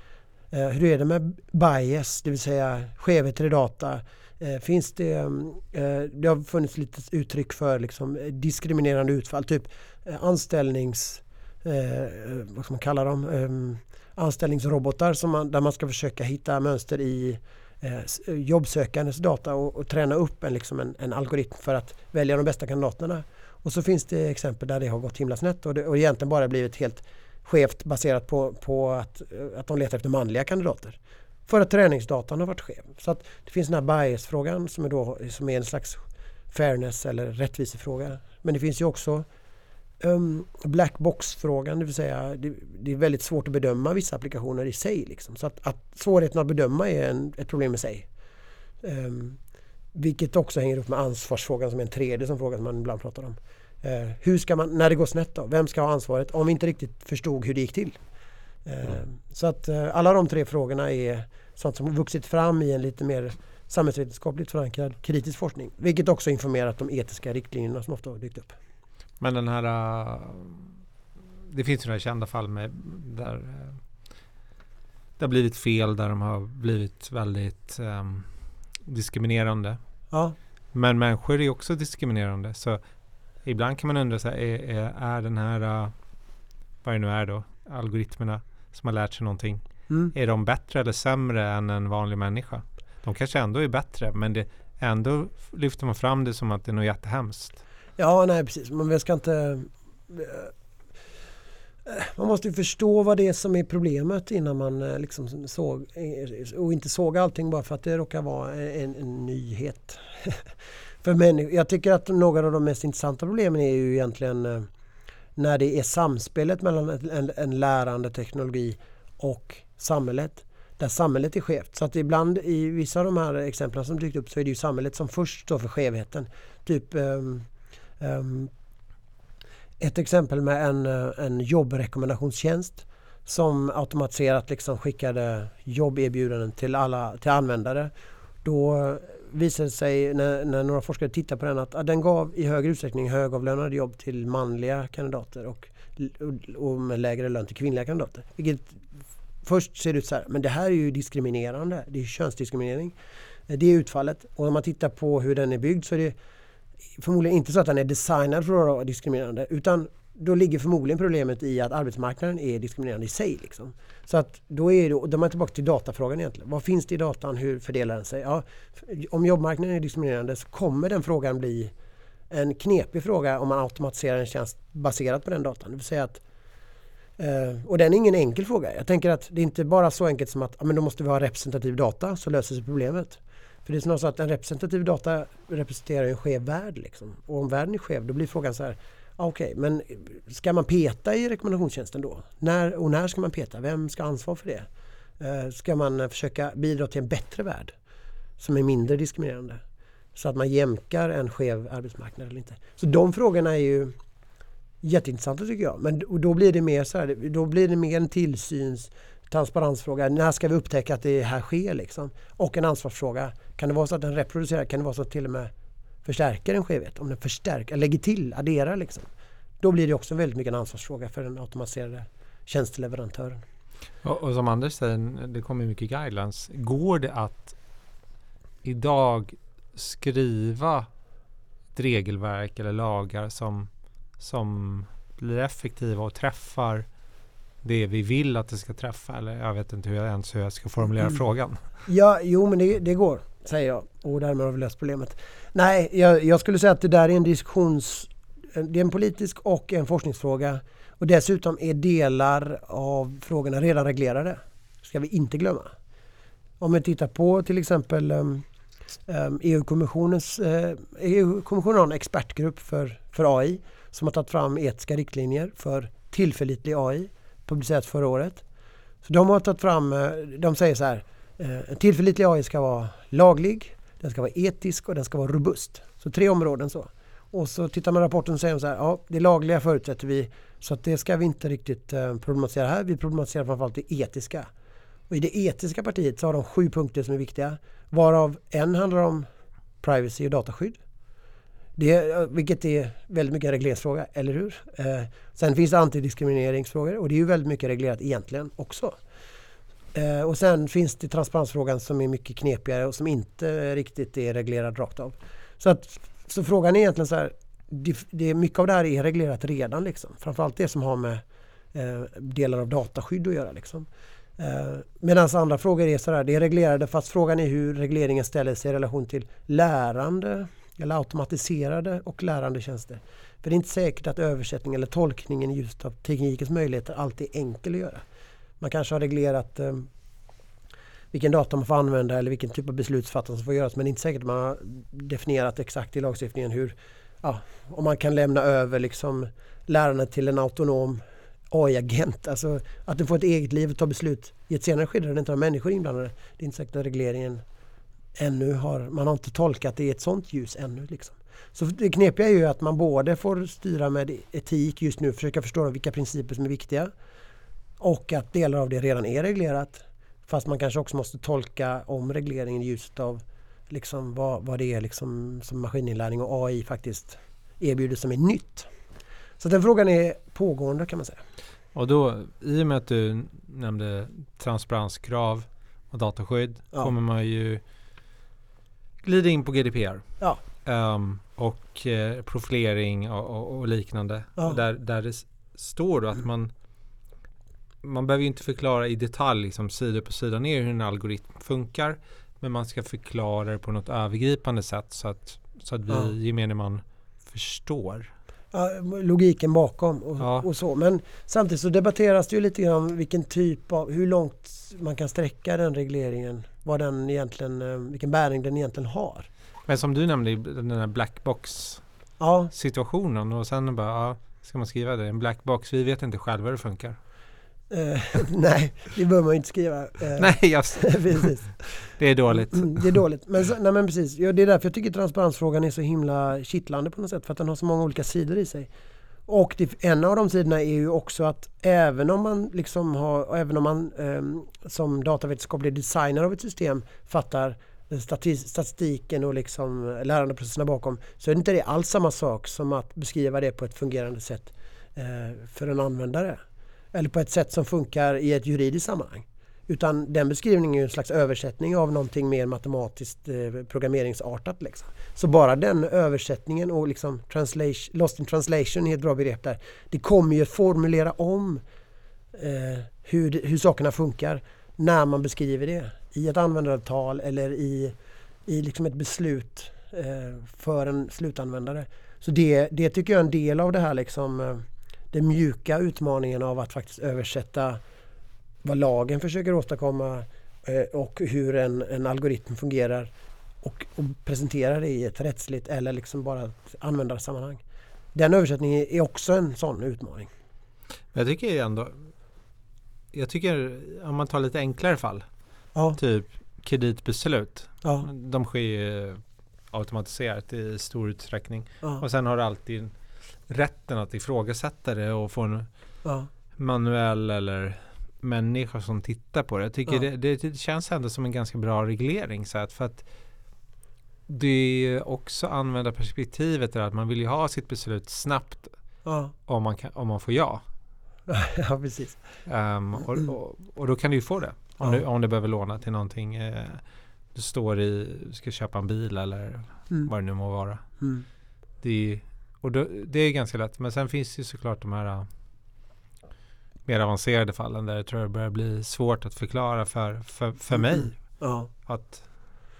Speaker 3: eh, hur är det med bias, det vill säga skevheter i data. Eh, finns det, det har funnits lite uttryck för liksom diskriminerande utfall, typ anställnings, vad ska man kalla dem, ehm, anställningsrobotar som man, där man ska försöka hitta mönster i Eh, eh, jobbsökandes data och, och träna upp en, liksom en, en algoritm för att välja de bästa kandidaterna. Och så finns det exempel där det har gått himla snett och, det, och egentligen bara blivit helt skevt baserat på, på att, eh, att de letar efter manliga kandidater. För att träningsdatan har varit skev. Så att det finns den här bias-frågan som är, då, som är en slags fairness eller rättvisefråga. Men det finns ju också um, black box-frågan, det vill säga det, det, är väldigt svårt att bedöma vissa applikationer i sig. Liksom. Så att, att svårigheten att bedöma är en, ett problem i sig. Um, vilket också hänger ihop med ansvarsfrågan som är en tredje som fråga som man ibland pratar om. Eh, hur ska man, när det går snett då, vem ska ha ansvaret om vi inte riktigt förstod hur det gick till? Eh, mm. Så att eh, alla de tre frågorna är sånt som vuxit fram i en lite mer samhällsvetenskapligt förankrad kritisk forskning. Vilket också informerat de etiska riktlinjerna som ofta har dykt upp.
Speaker 2: Men den här... Uh, det finns ju några kända fall med där uh, det har blivit fel, där de har blivit väldigt um, diskriminerande.
Speaker 3: Ja.
Speaker 2: Men människor är också diskriminerande. Så ibland kan man undra, så här, är, är, är den här, uh, vad det nu är då, algoritmerna som har lärt sig någonting, mm. är de bättre eller sämre än en vanlig människa? De kanske ändå är bättre, men det, ändå lyfter man fram det som att det är något jättehemskt.
Speaker 3: Ja, nej precis. Men vi ska inte eh, man måste ju förstå vad det är som är problemet innan man eh, liksom såg eh, och inte såg allting bara för att det råkar vara en, en nyhet. för människor. Jag tycker att några av de mest intressanta problemen är ju egentligen när det är samspelet mellan en, en lärande teknologi och samhället. Där samhället är skevt. Så att ibland i vissa av de här exemplen som dykt upp så är det ju samhället som först står för skevheten. Typ um, Ehm, ett exempel med en, eh, en jobbrekommendationstjänst som automatiserat liksom skickade jobberbjudanden till alla till användare. Då eh, visade det sig när, när några forskare tittade på den att, att den gav i högre utsträckning högavlönade jobb till manliga kandidater och, och med lägre lön till kvinnliga kandidater. Vilket först ser det ut så här, men det här är ju diskriminerande. Det är könsdiskriminering. Det är utfallet. Och om man tittar på hur den är byggd så är det förmodligen inte så att den är designad för att vara diskriminerande utan då ligger förmodligen problemet i att arbetsmarknaden är diskriminerande i sig. Liksom. Så att då är det, då är man tillbaka till datafrågan egentligen. Vad finns det i datan? Hur fördelar den sig? Ja, om jobbmarknaden är diskriminerande så kommer den frågan bli en knepig fråga om man automatiserar en tjänst baserat på den datan. Det vill säga att, eh, och den är ingen enkel fråga. Jag tänker att det är inte bara så enkelt som att ja, men då måste vi ha representativ data så löser sig problemet. För det är snarare så att en representativ data representerar en skev värld. Liksom. Och om världen är skev då blir frågan så här ah, Okej, okay, men ska man peta i rekommendationstjänsten då? När och när ska man peta? Vem ska ha ansvar för det? Eh, ska man försöka bidra till en bättre värld som är mindre diskriminerande? Så att man jämkar en skev arbetsmarknad eller inte. Så de frågorna är ju jätteintressanta tycker jag. Men då blir det mer så här, då blir det mer en tillsyns transparensfråga. När ska vi upptäcka att det här sker liksom? Och en ansvarsfråga. Kan det vara så att den reproducerar? Kan det vara så att till och med förstärker en skevhet? Om den förstärker, lägger till, adderar liksom. Då blir det också väldigt mycket en ansvarsfråga för den automatiserade tjänsteleverantören.
Speaker 2: Och, och som Anders säger, det kommer mycket guidelines. Går det att idag skriva ett regelverk eller lagar som, som blir effektiva och träffar det vi vill att det ska träffa? Eller jag vet inte hur jag, ens hur jag ska formulera mm. frågan.
Speaker 3: Ja, jo men det, det, går, säger jag. Och därmed har vi löst problemet. Nej, jag, jag, skulle säga att det där är en diskussions... Det är en politisk och en forskningsfråga. Och dessutom är delar av frågorna redan reglerade. ska vi inte glömma. Om vi tittar på till exempel um, um, EU-kommissionens... Uh, EU-kommissionen har en expertgrupp för, för AI som har tagit fram etiska riktlinjer för tillförlitlig AI publicerat förra året. Så de har tagit fram, eh, de säger så här, en tillförlitlig AI ska vara laglig, den ska vara etisk och den ska vara robust. Så tre områden så. Och så tittar man i rapporten och säger så här, ja det lagliga förutsätter vi så att det ska vi inte riktigt eh, problematisera här. Vi problematiserar framförallt det etiska. Och i det etiska partiet så har de sju punkter som är viktiga. Varav en handlar om privacy och dataskydd. Det, vilket är väldigt mycket en regleringsfråga, eller hur? Eh, sen finns det antidiskrimineringsfrågor och det är ju väldigt mycket reglerat egentligen också. Eh, och sen finns det transparensfrågan som är mycket knepigare och som inte riktigt är reglerad rakt av. Så, att, så frågan är egentligen så här, det, det, mycket av det här är reglerat redan liksom. Framförallt det som har med eh, delar av dataskydd att göra liksom. Eh, Medan andra frågor är sådär, det är reglerade fast frågan är hur regleringen ställer sig i relation till lärande, eller automatiserade och lärande tjänster. För det är inte säkert att översättning eller tolkningen just av teknikens möjligheter alltid är enkel att göra. Man kanske har reglerat eh, vilken data man får använda eller vilken typ av beslutsfattande som får göras men det är inte säkert att man har definierat exakt i lagstiftningen hur ja, om man kan lämna över liksom lärandet till en autonom AI-agent. Alltså att den får ett eget liv och tar beslut i ett senare skede där det inte har människor inblandade. Det är inte säkert att regleringen ännu har, man har inte tolkat det i ett sånt ljus ännu. Liksom. Så det knepiga är ju att man både får styra med etik just nu, försöka förstå vilka principer som är viktiga och att delar av det redan är reglerat. Fast man kanske också måste tolka om regleringen i ljuset av liksom vad, vad det är liksom som maskininlärning och AI faktiskt erbjuder som är nytt. Så den frågan är pågående kan man säga.
Speaker 2: Och då, i och med att du nämnde transparenskrav och dataskydd ja. kommer man ju glida in på GDPR.
Speaker 3: Ja.
Speaker 2: Um, och eh, profilering och, och, och liknande. Ja. Där, där det står då att man man behöver inte förklara i detalj liksom, sida på sida ner hur en algoritm funkar. Men man ska förklara det på något övergripande sätt så att, så att vi ja. gemene man förstår.
Speaker 3: Ja, logiken bakom och, ja. och, så. Men samtidigt så debatteras det ju lite grann vilken typ av, hur långt man kan sträcka den regleringen vad den egentligen, eh, vilken bäring den egentligen har.
Speaker 2: Men som du nämnde, den där blackbox ja. situationen och sen bara, ja, ska man skriva det? En blackbox, vi vet inte själva hur det funkar.
Speaker 3: Uh, nej, det bör man inte skriva. Uh,
Speaker 2: nej, just precis. Det är dåligt.
Speaker 3: Mm, det är dåligt. Men, nej, men precis. Ja, det är därför jag tycker transparensfrågan är så himla kittlande på något sätt. För att den har så många olika sidor i sig. Och det, en av de sidorna är ju också att även om man, liksom har, även om man eh, som datavetenskaplig designer av ett system fattar statistiken och liksom lärandeprocesserna bakom så är det inte det alls samma sak som att beskriva det på ett fungerande sätt eh, för en användare. Eller på ett sätt som funkar i ett juridiskt sammanhang. Utan den beskrivningen är en slags översättning av någonting mer matematiskt eh, programmeringsartat. Liksom. Så bara den översättningen och liksom translation, lost in translation är ett bra begrepp där. Det kommer ju att formulera om eh, hur, hur sakerna funkar när man beskriver det i ett användartal eller i, i liksom ett beslut eh, för en slutanvändare. Så det, det tycker jag är en del av det här liksom, eh, den mjuka utmaningen av att faktiskt översätta vad lagen försöker åstadkomma eh, och hur en, en algoritm fungerar och, och presentera det i ett rättsligt eller liksom bara ett användarsammanhang. Den översättningen är också en sån utmaning.
Speaker 2: Jag tycker ändå Jag tycker om man tar lite enklare fall
Speaker 3: Ja,
Speaker 2: Typ kreditbeslut
Speaker 3: ja,
Speaker 2: De sker ju automatiserat i stor utsträckning
Speaker 3: ja,
Speaker 2: Och sen har du alltid rätten att ifrågasätta det och få en
Speaker 3: ja,
Speaker 2: manuell eller människa som tittar på det. Jag tycker det, det känns ändå som en ganska bra reglering. Så att, för att det är också användarperspektivet är att man vill ju ha sitt beslut snabbt
Speaker 3: ja,
Speaker 2: om man, kan, om man får ja.
Speaker 3: ja precis.
Speaker 2: Ehm, och, och, och då kan du ju få det. Om,
Speaker 3: Ja.
Speaker 2: du, om du behöver låna till någonting. Eh, du står i, ska köpa en bil eller
Speaker 3: Mm.
Speaker 2: vad det nu må vara.
Speaker 3: Mm.
Speaker 2: Det är, och då, det är ganska lätt. Men sen finns det ju såklart de här äh, mer avancerade fallen där jag tror det börjar bli svårt att förklara för, för, för mig
Speaker 3: Ja.
Speaker 2: att,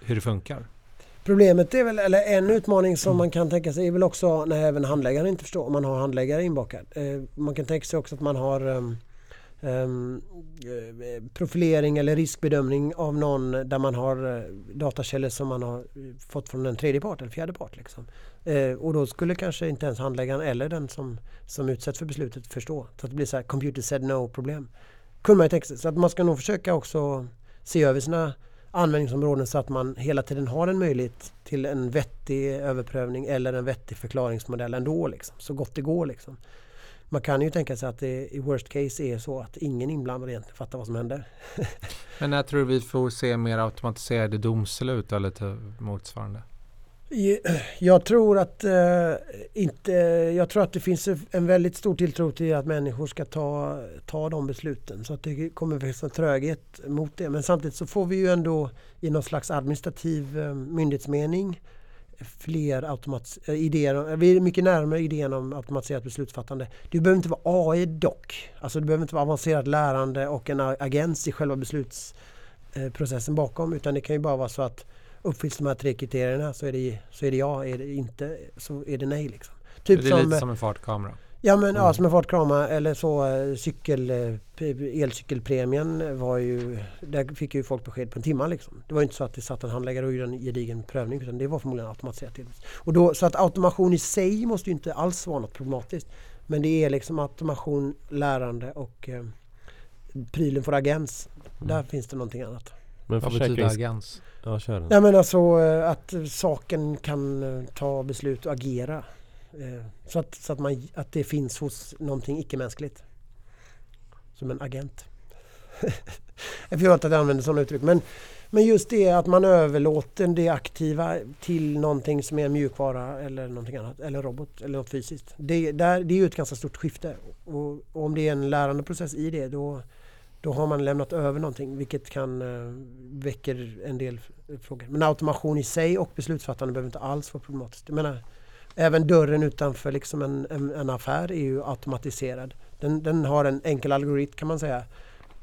Speaker 2: hur det funkar.
Speaker 3: Problemet är väl, eller en utmaning som man kan tänka sig är väl också när även handläggaren inte förstår, om man har handläggare inbakad. Eh, man kan tänka sig också att man har ehm, ehm eh, profilering eller riskbedömning av någon där man har eh, datakällor som man har eh, fått från en tredje part eller fjärde part. Liksom. Eh, och då skulle kanske inte ens handläggaren eller den som, som utsätts för beslutet förstå. Så att det blir så här computer said no problem. Kunde man ju tänka sig. Så att man ska nog försöka också se över sina användningsområden så att man hela tiden har en möjlighet till en vettig överprövning eller en vettig förklaringsmodell ändå. Liksom, så gott det går. Liksom. Man kan ju tänka sig att det i worst case är så att ingen inblandad egentligen fattar vad som händer.
Speaker 2: Men när tror du vi får se mer automatiserade domslut eller typ motsvarande.
Speaker 3: Jag tror att eh, inte, jag tror att det finns en väldigt stor tilltro till att människor ska ta, ta de besluten. Så att det kommer finnas en tröghet mot det. Men samtidigt så får vi ju ändå i någon slags administrativ eh, myndighetsmening fler automatis- eh, idéer. Vi är mycket närmare idén om automatiserat beslutsfattande. Det behöver inte vara AI dock. Alltså det behöver inte vara avancerat lärande och en agens i själva beslutsprocessen eh, bakom. Utan det kan ju bara vara så att uppfylls de här tre kriterierna så är det, så är det ja, är det inte så är det nej. Liksom. Typ
Speaker 2: det är
Speaker 3: som,
Speaker 2: lite som en fartkamera.
Speaker 3: Ja men ja,
Speaker 2: Mm.
Speaker 3: som en fartkrama eller så eh, cykel, eh, elcykelpremien var ju, där fick ju folk besked på en timme liksom. Det var ju inte så att det satt en handläggare och gjorde en gedigen prövning utan det var förmodligen automatiserat. Och då, så att automation i sig måste ju inte alls vara något problematiskt. Men det är liksom automation, lärande och eh, prylen för agens. Där finns det någonting annat.
Speaker 1: Men
Speaker 2: Vad betyder
Speaker 1: försäkrings...
Speaker 2: agens?
Speaker 1: Ja, kör den.
Speaker 3: Ja men alltså eh, att saken kan eh, ta beslut och agera. Eh, Så att, så att, man, att det finns hos någonting icke-mänskligt. Som en agent. jag förlåt att jag använder sådana uttryck. Men, men just det att man överlåter det aktiva till någonting som är en mjukvara eller någonting annat. Eller robot eller något fysiskt. Det, där, det är ju ett ganska stort skifte. Och, och om det är en lärande process i det då, då har man lämnat över någonting vilket kan eh, väcker en del frågor. Men automation i sig och beslutsfattande behöver inte alls vara problematiskt. Jag menar, även dörren utanför liksom en, en, en affär är ju automatiserad. Den, den har en enkel algoritm kan man säga.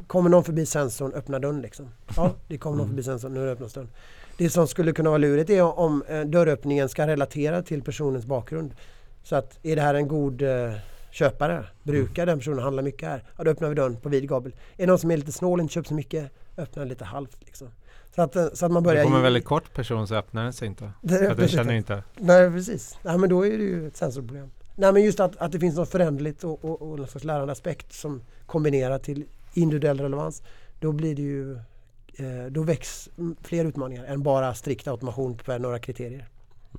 Speaker 3: Kommer någon förbi sensorn, öppna dörren liksom. Ja, det kommer någon
Speaker 1: Mm.
Speaker 3: förbi sensorn, nu öppnas dörren. Det som skulle kunna vara lurigt är om eh, dörröppningen ska relatera till personens bakgrund. Så att är det här en god eh, köpare? Brukar den personen handla mycket här? Ja, då öppnar vi dörren på vid gabel. Är det någon som är lite snål, inte köper så mycket, öppnar lite halvt. Liksom. Så, att, eh, så att man börjar...
Speaker 2: Kommer en väldigt kort person så öppnar den sig inte.
Speaker 3: Det-
Speaker 2: att den känner inte.
Speaker 3: Nej precis. Nej men då är det ju ett sensorproblem. Nej men just att, att det finns något föränderligt och, och, och någon slags lärande aspekt som kombinerar till individuell relevans. Då blir det ju eh, då väcks mm, fler utmaningar än bara strikt automation per några kriterier.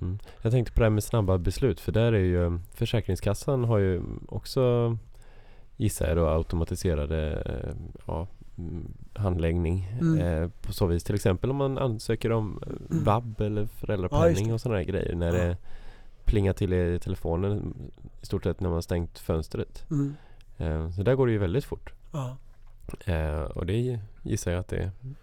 Speaker 1: Mm. Jag tänkte på det här med snabba beslut för där är ju Försäkringskassan har ju också gissar jag då automatiserade eh, ja, mm, handläggning
Speaker 3: Mm.
Speaker 1: eh, på så vis. Till exempel om man ansöker om eh,
Speaker 3: Mm.
Speaker 1: vab eller
Speaker 3: Ja,
Speaker 1: föräldrapenning
Speaker 3: det.
Speaker 1: och sådana grejer när
Speaker 3: Ja.
Speaker 1: det plingar till i telefonen i stort sett när man stängt fönstret.
Speaker 3: Mm.
Speaker 1: Eh, så där går det ju väldigt fort.
Speaker 3: Ja.
Speaker 1: Eh, och det gissar jag att det
Speaker 3: Nej,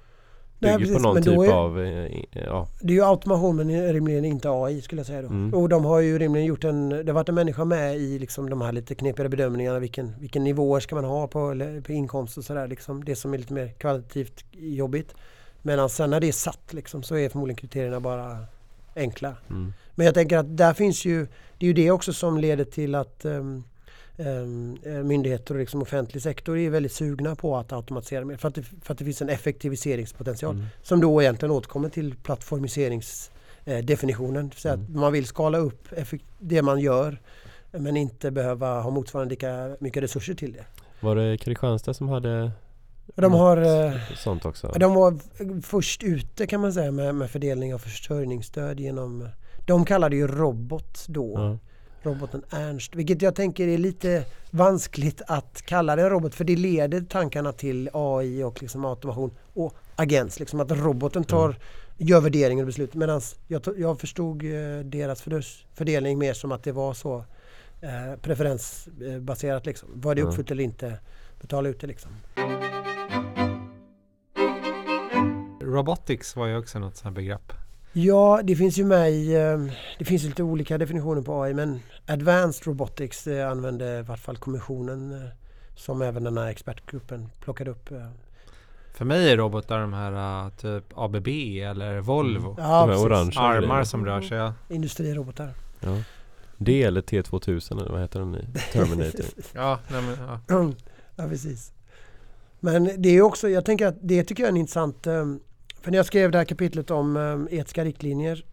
Speaker 1: bygger
Speaker 3: precis,
Speaker 1: på någon
Speaker 3: men
Speaker 1: typ
Speaker 3: är-
Speaker 1: av... Eh, i- ja.
Speaker 3: Det är ju automation men rimligen inte AI skulle jag säga då.
Speaker 1: Mm.
Speaker 3: Och de har ju rimligen gjort en, det har varit en människa med i liksom de här lite knepigare bedömningarna. Vilken, vilken nivåer ska man ha på, på inkomst och sådär. Liksom. Det som är lite mer kvalitativt jobbigt. Medan sen när det är satt liksom, så är förmodligen kriterierna bara enkla.
Speaker 1: Mm.
Speaker 3: Men jag tänker att där finns ju, det är ju det också som leder till att eh, myndigheter och liksom offentlig sektor är väldigt sugna på att automatisera mer. För att det, för att det finns en effektiviseringspotential.
Speaker 1: Mm.
Speaker 3: Som då egentligen återkommer till plattformiseringsdefinitionen. Säga att
Speaker 1: Mm.
Speaker 3: man vill skala upp det man gör men inte behöva ha motsvarande lika mycket resurser till det.
Speaker 1: Var det Kristianstad som hade
Speaker 3: De, har, eh,
Speaker 1: sånt också?
Speaker 3: de var först ute kan man säga med, med fördelning av försörjningsstöd genom de kallade ju robot då.
Speaker 1: Ja.
Speaker 3: Roboten Ernst. Vilket jag tänker är lite vanskligt att kalla det en robot för det leder tankarna till AI och liksom automation och agens. Liksom att roboten tar,
Speaker 1: Mm.
Speaker 3: gör värderingar och beslut. Medan jag, jag förstod eh, deras fördelning mer som att det var så eh, preferensbaserat. Liksom. Var det
Speaker 1: Mm.
Speaker 3: uppfyllt eller inte? Betala ut det liksom.
Speaker 2: Robotics var ju också något sånt här begrepp.
Speaker 3: Ja, det finns ju med i, eh, det finns lite olika definitioner på AI men Advanced Robotics eh, använde i vart fall kommissionen eh, som även den här expertgruppen plockade upp.
Speaker 2: För mig är robotar de här typ ABB eller Volvo.
Speaker 1: Mm.
Speaker 3: Ja,
Speaker 1: De här orangea
Speaker 2: Armar som rör sig. Ja,
Speaker 3: Industrirobotar.
Speaker 1: Ja. Det eller T2000 eller vad heter den i Terminator?
Speaker 2: ja, nej, men, ja.
Speaker 3: ja, precis. Men det är också, jag tänker att det tycker jag är en intressant, för när jag skrev det här kapitlet om eh, etiska riktlinjer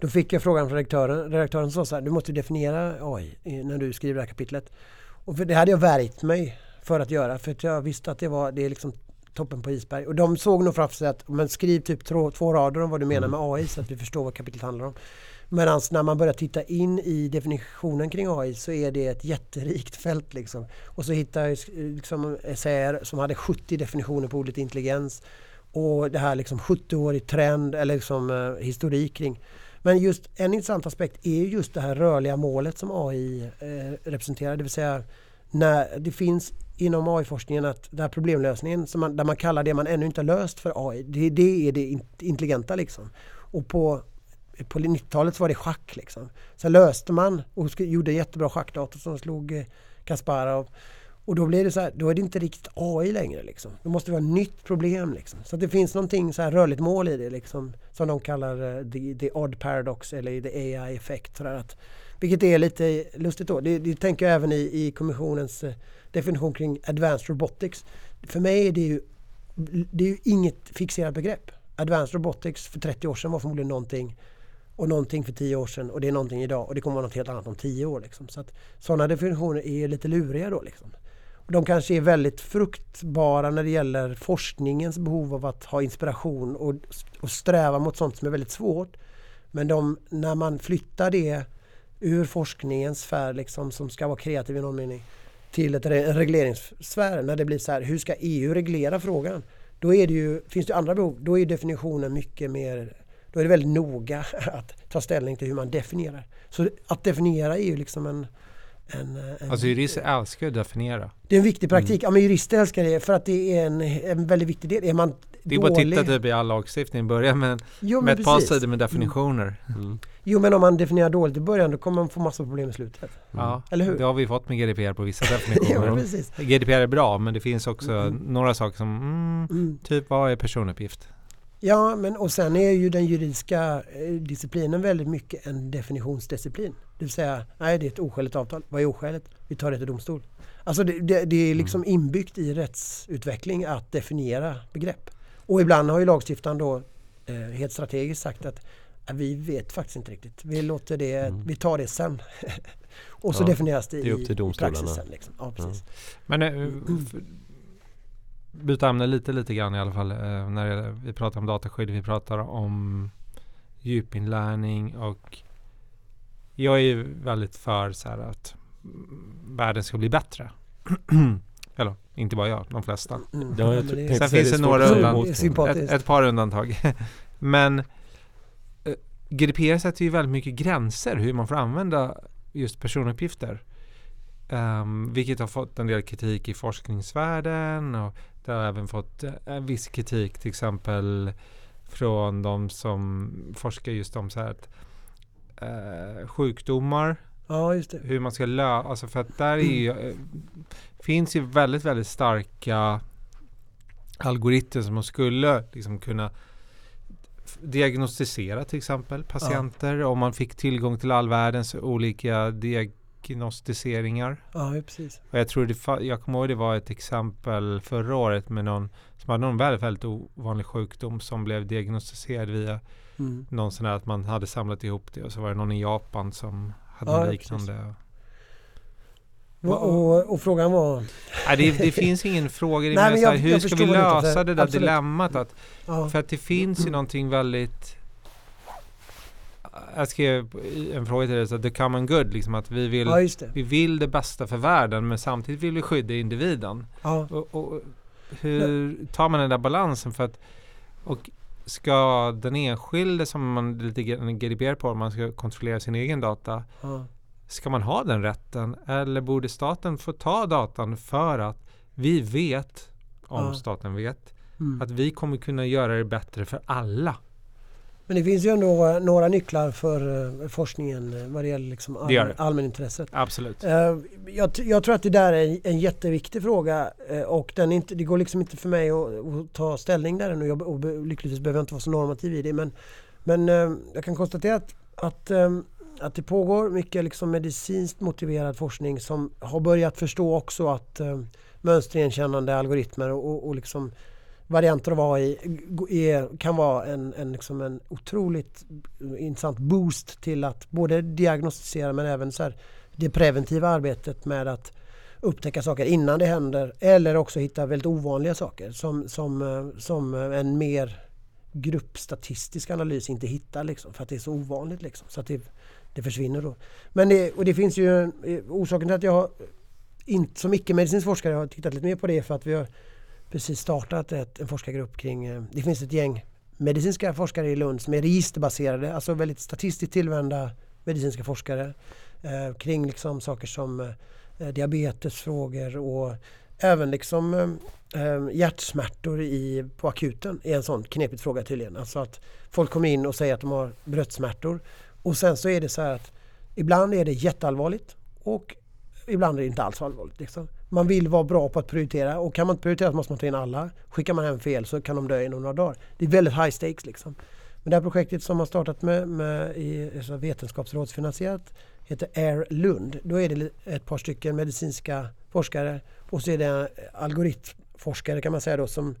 Speaker 3: då fick jag frågan från redaktören. Redaktören sa så här, du måste definiera AI när du skriver det här kapitlet. Och det hade jag värjt mig för att göra för att jag visste att det var det är liksom toppen på isberg. Och de såg nog framför sig att men skriv typ två, två rader om vad du menar
Speaker 1: Mm.
Speaker 3: med AI så att vi förstår vad kapitlet handlar om. Medan när man börjar titta in i definitionen kring AI så är det ett jätterikt fält. Liksom. Och så hittar jag liksom essäer som hade 70 definitioner på ordet intelligens. Och det här liksom 70-årig trend eller liksom, eh, historik kring. Men just en intressant aspekt är just det här rörliga målet som AI eh, representerar. Det vill säga när det finns inom AI-forskningen att den här problemlösningen som man, där man kallar det man ännu inte har löst för AI, det, det är det intelligenta liksom. Och på, på 90-talet så var det schack liksom. Sen löste man och gjorde jättebra schackdator som slog eh, Kasparov. Och då blir det så här, då är det inte riktigt AI längre liksom. Då måste vara ett nytt problem liksom. Så att det finns någonting så här rörligt mål i det liksom. Som de kallar eh, the, the odd paradox eller the AI effect. Så där att, vilket är lite lustigt då. Det, det tänker jag även i, i kommissionens eh, definition kring advanced robotics. För mig är det ju, det är ju inget fixerat begrepp. Advanced robotics för 30 år sedan var förmodligen någonting och någonting för 10 år sedan och det är någonting idag och det kommer vara något helt annat om 10 år. Liksom. Så att sådana definitioner är lite luriga då. Liksom. De kanske är väldigt fruktbara när det gäller forskningens behov av att ha inspiration och, och sträva mot sånt som är väldigt svårt. Men de, när man flyttar det ur forskningens sfär liksom, som ska vara kreativ i någon mening till ett re- en regleringssfär när det blir så här, hur ska EU reglera frågan? Då är det ju, finns det andra behov, då är definitionen mycket mer, då är det väldigt noga att ta ställning till hur man definierar. Så att definiera är ju liksom en, en, en
Speaker 2: Alltså jurister älskar att definiera.
Speaker 3: det är en viktig praktik. Ja men jurister älskar det för att det är en, en väldigt viktig del. Är man
Speaker 2: Det är bara att titta typ i all lagstiftning, börja med,
Speaker 3: jo,
Speaker 2: med ett par sidor med definitioner.
Speaker 1: Mm.
Speaker 3: Jo men om man definierar dåligt i början då kommer man få massa problem i slutet.
Speaker 2: Ja,
Speaker 3: Eller hur?
Speaker 2: det har vi fått med GDPR på vissa definitioner.
Speaker 3: precis.
Speaker 2: GDPR är bra, men det finns också
Speaker 3: Mm.
Speaker 2: några saker som, mm,
Speaker 3: Mm.
Speaker 2: typ vad är personuppgift?
Speaker 3: Ja men och sen är ju den juridiska eh, disciplinen väldigt mycket en definitionsdisciplin. Det vill säga, nej det är ett oskäligt avtal. Vad är oskäligt? Vi tar det till domstol. Alltså det, det, det är liksom inbyggt i rättsutveckling att definiera begrepp. Och ibland har ju lagstiftaren då eh, helt strategiskt sagt att "Ja, vi vet faktiskt inte riktigt. Vi låter det,
Speaker 1: Mm.
Speaker 3: vi tar det sen. och så
Speaker 1: Ja,
Speaker 3: definieras det,
Speaker 1: det är upp
Speaker 3: i
Speaker 1: till domstolarna.
Speaker 3: praxis sen. Liksom. Ja, precis.
Speaker 2: Men eh,
Speaker 3: Mm.
Speaker 2: Byta ämne lite, lite grann i alla fall. Eh, när det, vi pratar om dataskydd, vi pratar om djupinlärning och jag är ju väldigt för så här att världen ska bli bättre. Eller inte bara jag, de flesta.
Speaker 3: Mm.
Speaker 1: Ja, jag
Speaker 2: Sen finns det några
Speaker 1: svårt att säga
Speaker 2: undan-
Speaker 1: emot
Speaker 3: Det är
Speaker 1: det.
Speaker 3: sympatiskt.
Speaker 2: Ett, ett par undantag. Men eh, GDPR sätter ju väldigt mycket gränser hur man får använda just personuppgifter. Um, vilket har fått en del kritik i forskningsvärlden och det har även fått uh, viss kritik till exempel från de som forskar just om så här att, uh, sjukdomar.
Speaker 3: Ja, just det.
Speaker 2: Hur man ska lösa, alltså för att där är ju, uh, finns ju väldigt, väldigt starka algoritmer som skulle liksom kunna diagnostisera till exempel patienter ja. om man fick tillgång till all världens olika diagnostiseringar.
Speaker 3: Ja, precis.
Speaker 2: Och jag tror det, jag kommer ihåg det var ett exempel förra året med någon som hade någon väldigt, väldigt ovanlig sjukdom som blev diagnostiserad via mm. någon sån här att man hade samlat ihop det och så var det någon i Japan som hade ja, liknande. Precis.
Speaker 3: Och, och, och, frågan var?
Speaker 2: Nej, det, det finns ingen fråga. Det Nej, jag, hur ska vi lösa det, det där absolut. dilemmat? Att, ja. För att det finns ju någonting väldigt... Jag skrev en fråga till dig, så the common good, liksom att vi vill, ja, vi vill det bästa för världen men samtidigt vill vi skydda individen. Ja. Och, och, hur tar man den där balansen? För att, och ska den enskilde som man lite GDPR på, man ska kontrollera sin egen data, ja. Ska man ha den rätten eller borde staten få ta datan för att vi vet, om ja. staten vet, mm. att vi kommer kunna göra det bättre för alla?
Speaker 3: Men det finns ju ändå eh, några nycklar för uh, forskningen uh, vad det gäller liksom all, det det. allmänintresset.
Speaker 2: Absolut.
Speaker 3: Uh, jag, jag, tror att det där är en, jätteviktig fråga och den inte, det går liksom inte för mig att, att ta ställning där ännu. Jag, och lyckligtvis behöver jag inte vara så normativ i det. Men, men jag kan konstatera att, att att det pågår mycket liksom medicinskt motiverad forskning som har börjat förstå också att eh, mönsterigenkännande algoritmer och, och, och liksom varianter av AI är, kan vara en, en, liksom en otroligt intressant boost till att både diagnostisera men även så här, det preventiva arbetet med att upptäcka saker innan det händer eller också hitta väldigt ovanliga saker som, som, som en mer gruppstatistisk analys inte hittar liksom, för att det är så ovanligt. Liksom. Så att det, det försvinner då. Men det, och det finns ju orsaken till att jag inte som icke-medicinsk forskare har tittat lite mer på det för att vi har precis startat ett, en forskargrupp kring, eh, det finns ett gäng medicinska forskare i Lund som är registerbaserade, alltså väldigt statistiskt tillvända medicinska forskare eh, kring liksom saker som eh, eh diabetesfrågor och även liksom eh, eh, hjärtsmärtor i, på akuten är en sån knepig fråga tydligen. Alltså att folk kommer in och säger att de har bröstsmärtor och sen så är det så här att ibland är det jätteallvarligt och ibland är det inte alls allvarligt. Liksom. Man vill vara bra på att prioritera och kan man inte prioritera så måste man ta in alla. Skickar man hem fel så kan de dö inom några dagar. Det är väldigt high stakes liksom. Men det här projektet som har startat med, med i, alltså vetenskapsrådsfinansierat heter Air Lund. Då är det ett par stycken medicinska forskare och så är det algoritmforskare kan man säga då som,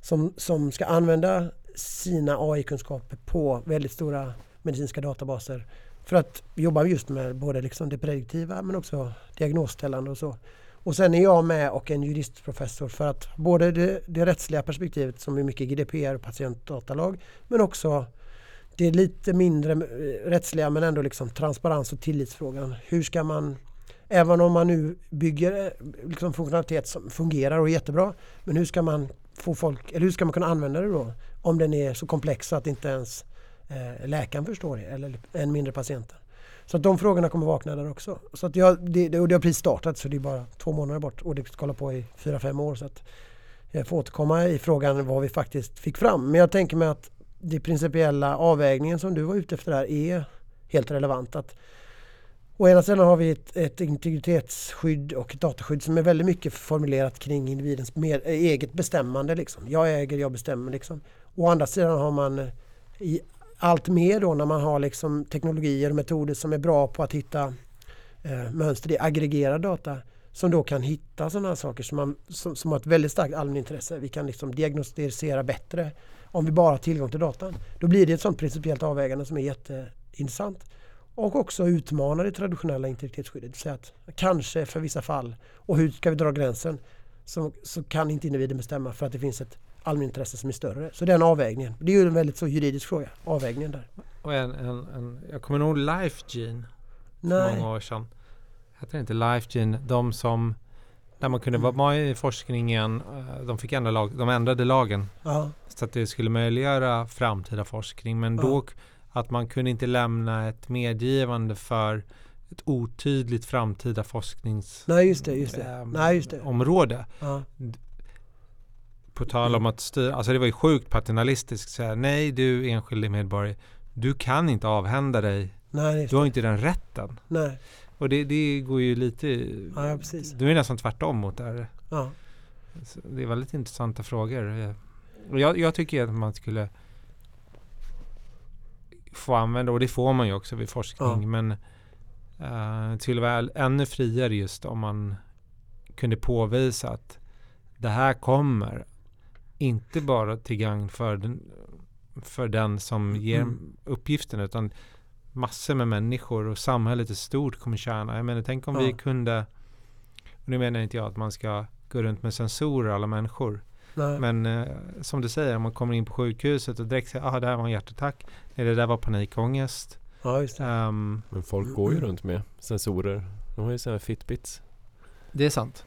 Speaker 3: som, som ska använda sina AI-kunskaper på väldigt stora medicinska databaser för att jobba just med både liksom det prediktiva men också diagnosställande och så. Och sen är jag med och en juristprofessor för att både det, det rättsliga perspektivet som är mycket GDPR och patientdatalag men också det lite mindre eh, rättsliga men ändå liksom transparens och tillitsfrågan. Hur ska man, även om man nu bygger eh, liksom funktionalitet som fungerar och är jättebra, men hur ska man få folk, eller hur ska man kunna använda det då? Om den är så komplex så att inte ens eh, läkaren förstår det eller än mindre patienten. Så att de frågorna kommer vakna där också. Så att jag, det, och det har precis startat så det är bara två månader bort och det ska hålla på i fyra, fem år. Så att jag får återkomma i frågan vad vi faktiskt fick fram. Men jag tänker mig att den principiella avvägningen som du var ute efter där är helt relevant. Att å ena sidan har vi ett, ett integritetsskydd och ett dataskydd som är väldigt mycket formulerat kring individens mer, eh, eget bestämmande. Liksom. Jag äger, jag bestämmer. Liksom. Å andra sidan har man i allt mer då när man har liksom teknologier och metoder som är bra på att hitta eh, mönster i aggregerad data som då kan hitta sådana saker som, man, som, som har ett väldigt starkt allmänintresse. Vi kan liksom diagnostisera bättre om vi bara har tillgång till datan. Då blir det ett sådant principiellt avvägande som är jätteintressant. Och också utmana det traditionella integritetsskyddet. Så att kanske för vissa fall, och hur ska vi dra gränsen? Så, så kan inte individen bestämma för att det finns ett allmänintresse som är större. Så den avvägningen. Det är ju en väldigt så juridisk fråga, avvägningen där.
Speaker 2: Och en, en, en, jag kommer ihåg LifeGene för många år sedan. Hette det inte LifeGene? De som där man kunde vara med i forskningen. Eh, de fick ändra lag, de ändrade lagen. Ja. Så att det skulle möjliggöra framtida forskning. Men ja. då att man kunde inte lämna ett medgivande för ett otydligt framtida forsknings
Speaker 3: Nej just det, just det.
Speaker 2: ehm,
Speaker 3: Nej, just det.
Speaker 2: På tal om att styra, alltså det var ju sjukt paternalistiskt att säga nej du enskilde medborgare, du kan inte avhända dig,
Speaker 3: Nej,
Speaker 2: du har
Speaker 3: det.
Speaker 2: inte den rätten.
Speaker 3: Nej.
Speaker 2: Och det, det går ju lite,
Speaker 3: Ja, precis.
Speaker 2: du är nästan tvärtom mot det här.
Speaker 3: Ja.
Speaker 2: Så Det är väldigt intressanta frågor. Och jag, jag tycker att man skulle få använda, och det får man ju också vid forskning,
Speaker 3: Ja.
Speaker 2: men uh, till väl ännu friare just om man kunde påvisa att det här kommer inte bara till gagn för den, för den som ger
Speaker 3: Mm.
Speaker 2: uppgiften utan massor med människor och samhället i stort kommer tjäna. Jag menar, tänk om
Speaker 3: Ja.
Speaker 2: vi kunde, och nu menar inte jag att man ska gå runt med sensorer alla människor,
Speaker 3: Nej.
Speaker 2: men eh, som du säger, om man kommer in på sjukhuset och direkt säger ah det här var en hjärtattack, nej det där var panikångest.
Speaker 3: Ja, just det.
Speaker 2: Ehm,
Speaker 1: Men folk går ju runt med sensorer. De har ju sådana här fitbits
Speaker 2: det är sant.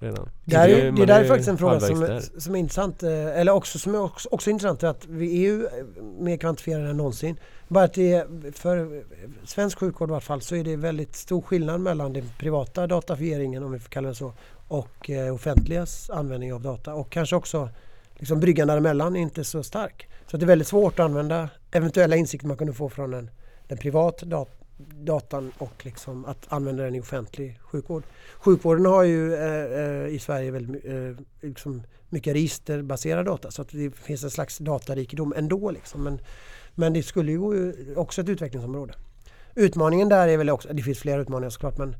Speaker 1: Redan.
Speaker 3: Det, här är, det
Speaker 1: man
Speaker 3: där är
Speaker 1: ju
Speaker 3: faktiskt en fråga som,
Speaker 1: där.
Speaker 3: som är intressant, eh, eller också som är också, också intressant är att vi är ju eh, mer kvantifierade än någonsin. Bara att det är, för svensk sjukvård i alla fall så är det väldigt stor skillnad mellan den privata datafieringen, om vi får kalla det så, och eh, offentligas användning av data. Och kanske också liksom bryggan däremellan är inte så stark. Så det är väldigt svårt att använda eventuella insikter man kunde få från en, den privata dat datan och liksom att använda den i offentlig sjukvård. Sjukvården har ju eh, eh i Sverige väldigt eh, liksom mycket registerbaserad data så att det finns en slags datarikedom ändå. Liksom. Men, men det skulle ju också ett utvecklingsområde. Utmaningen där är väl också, det finns flera utmaningar såklart men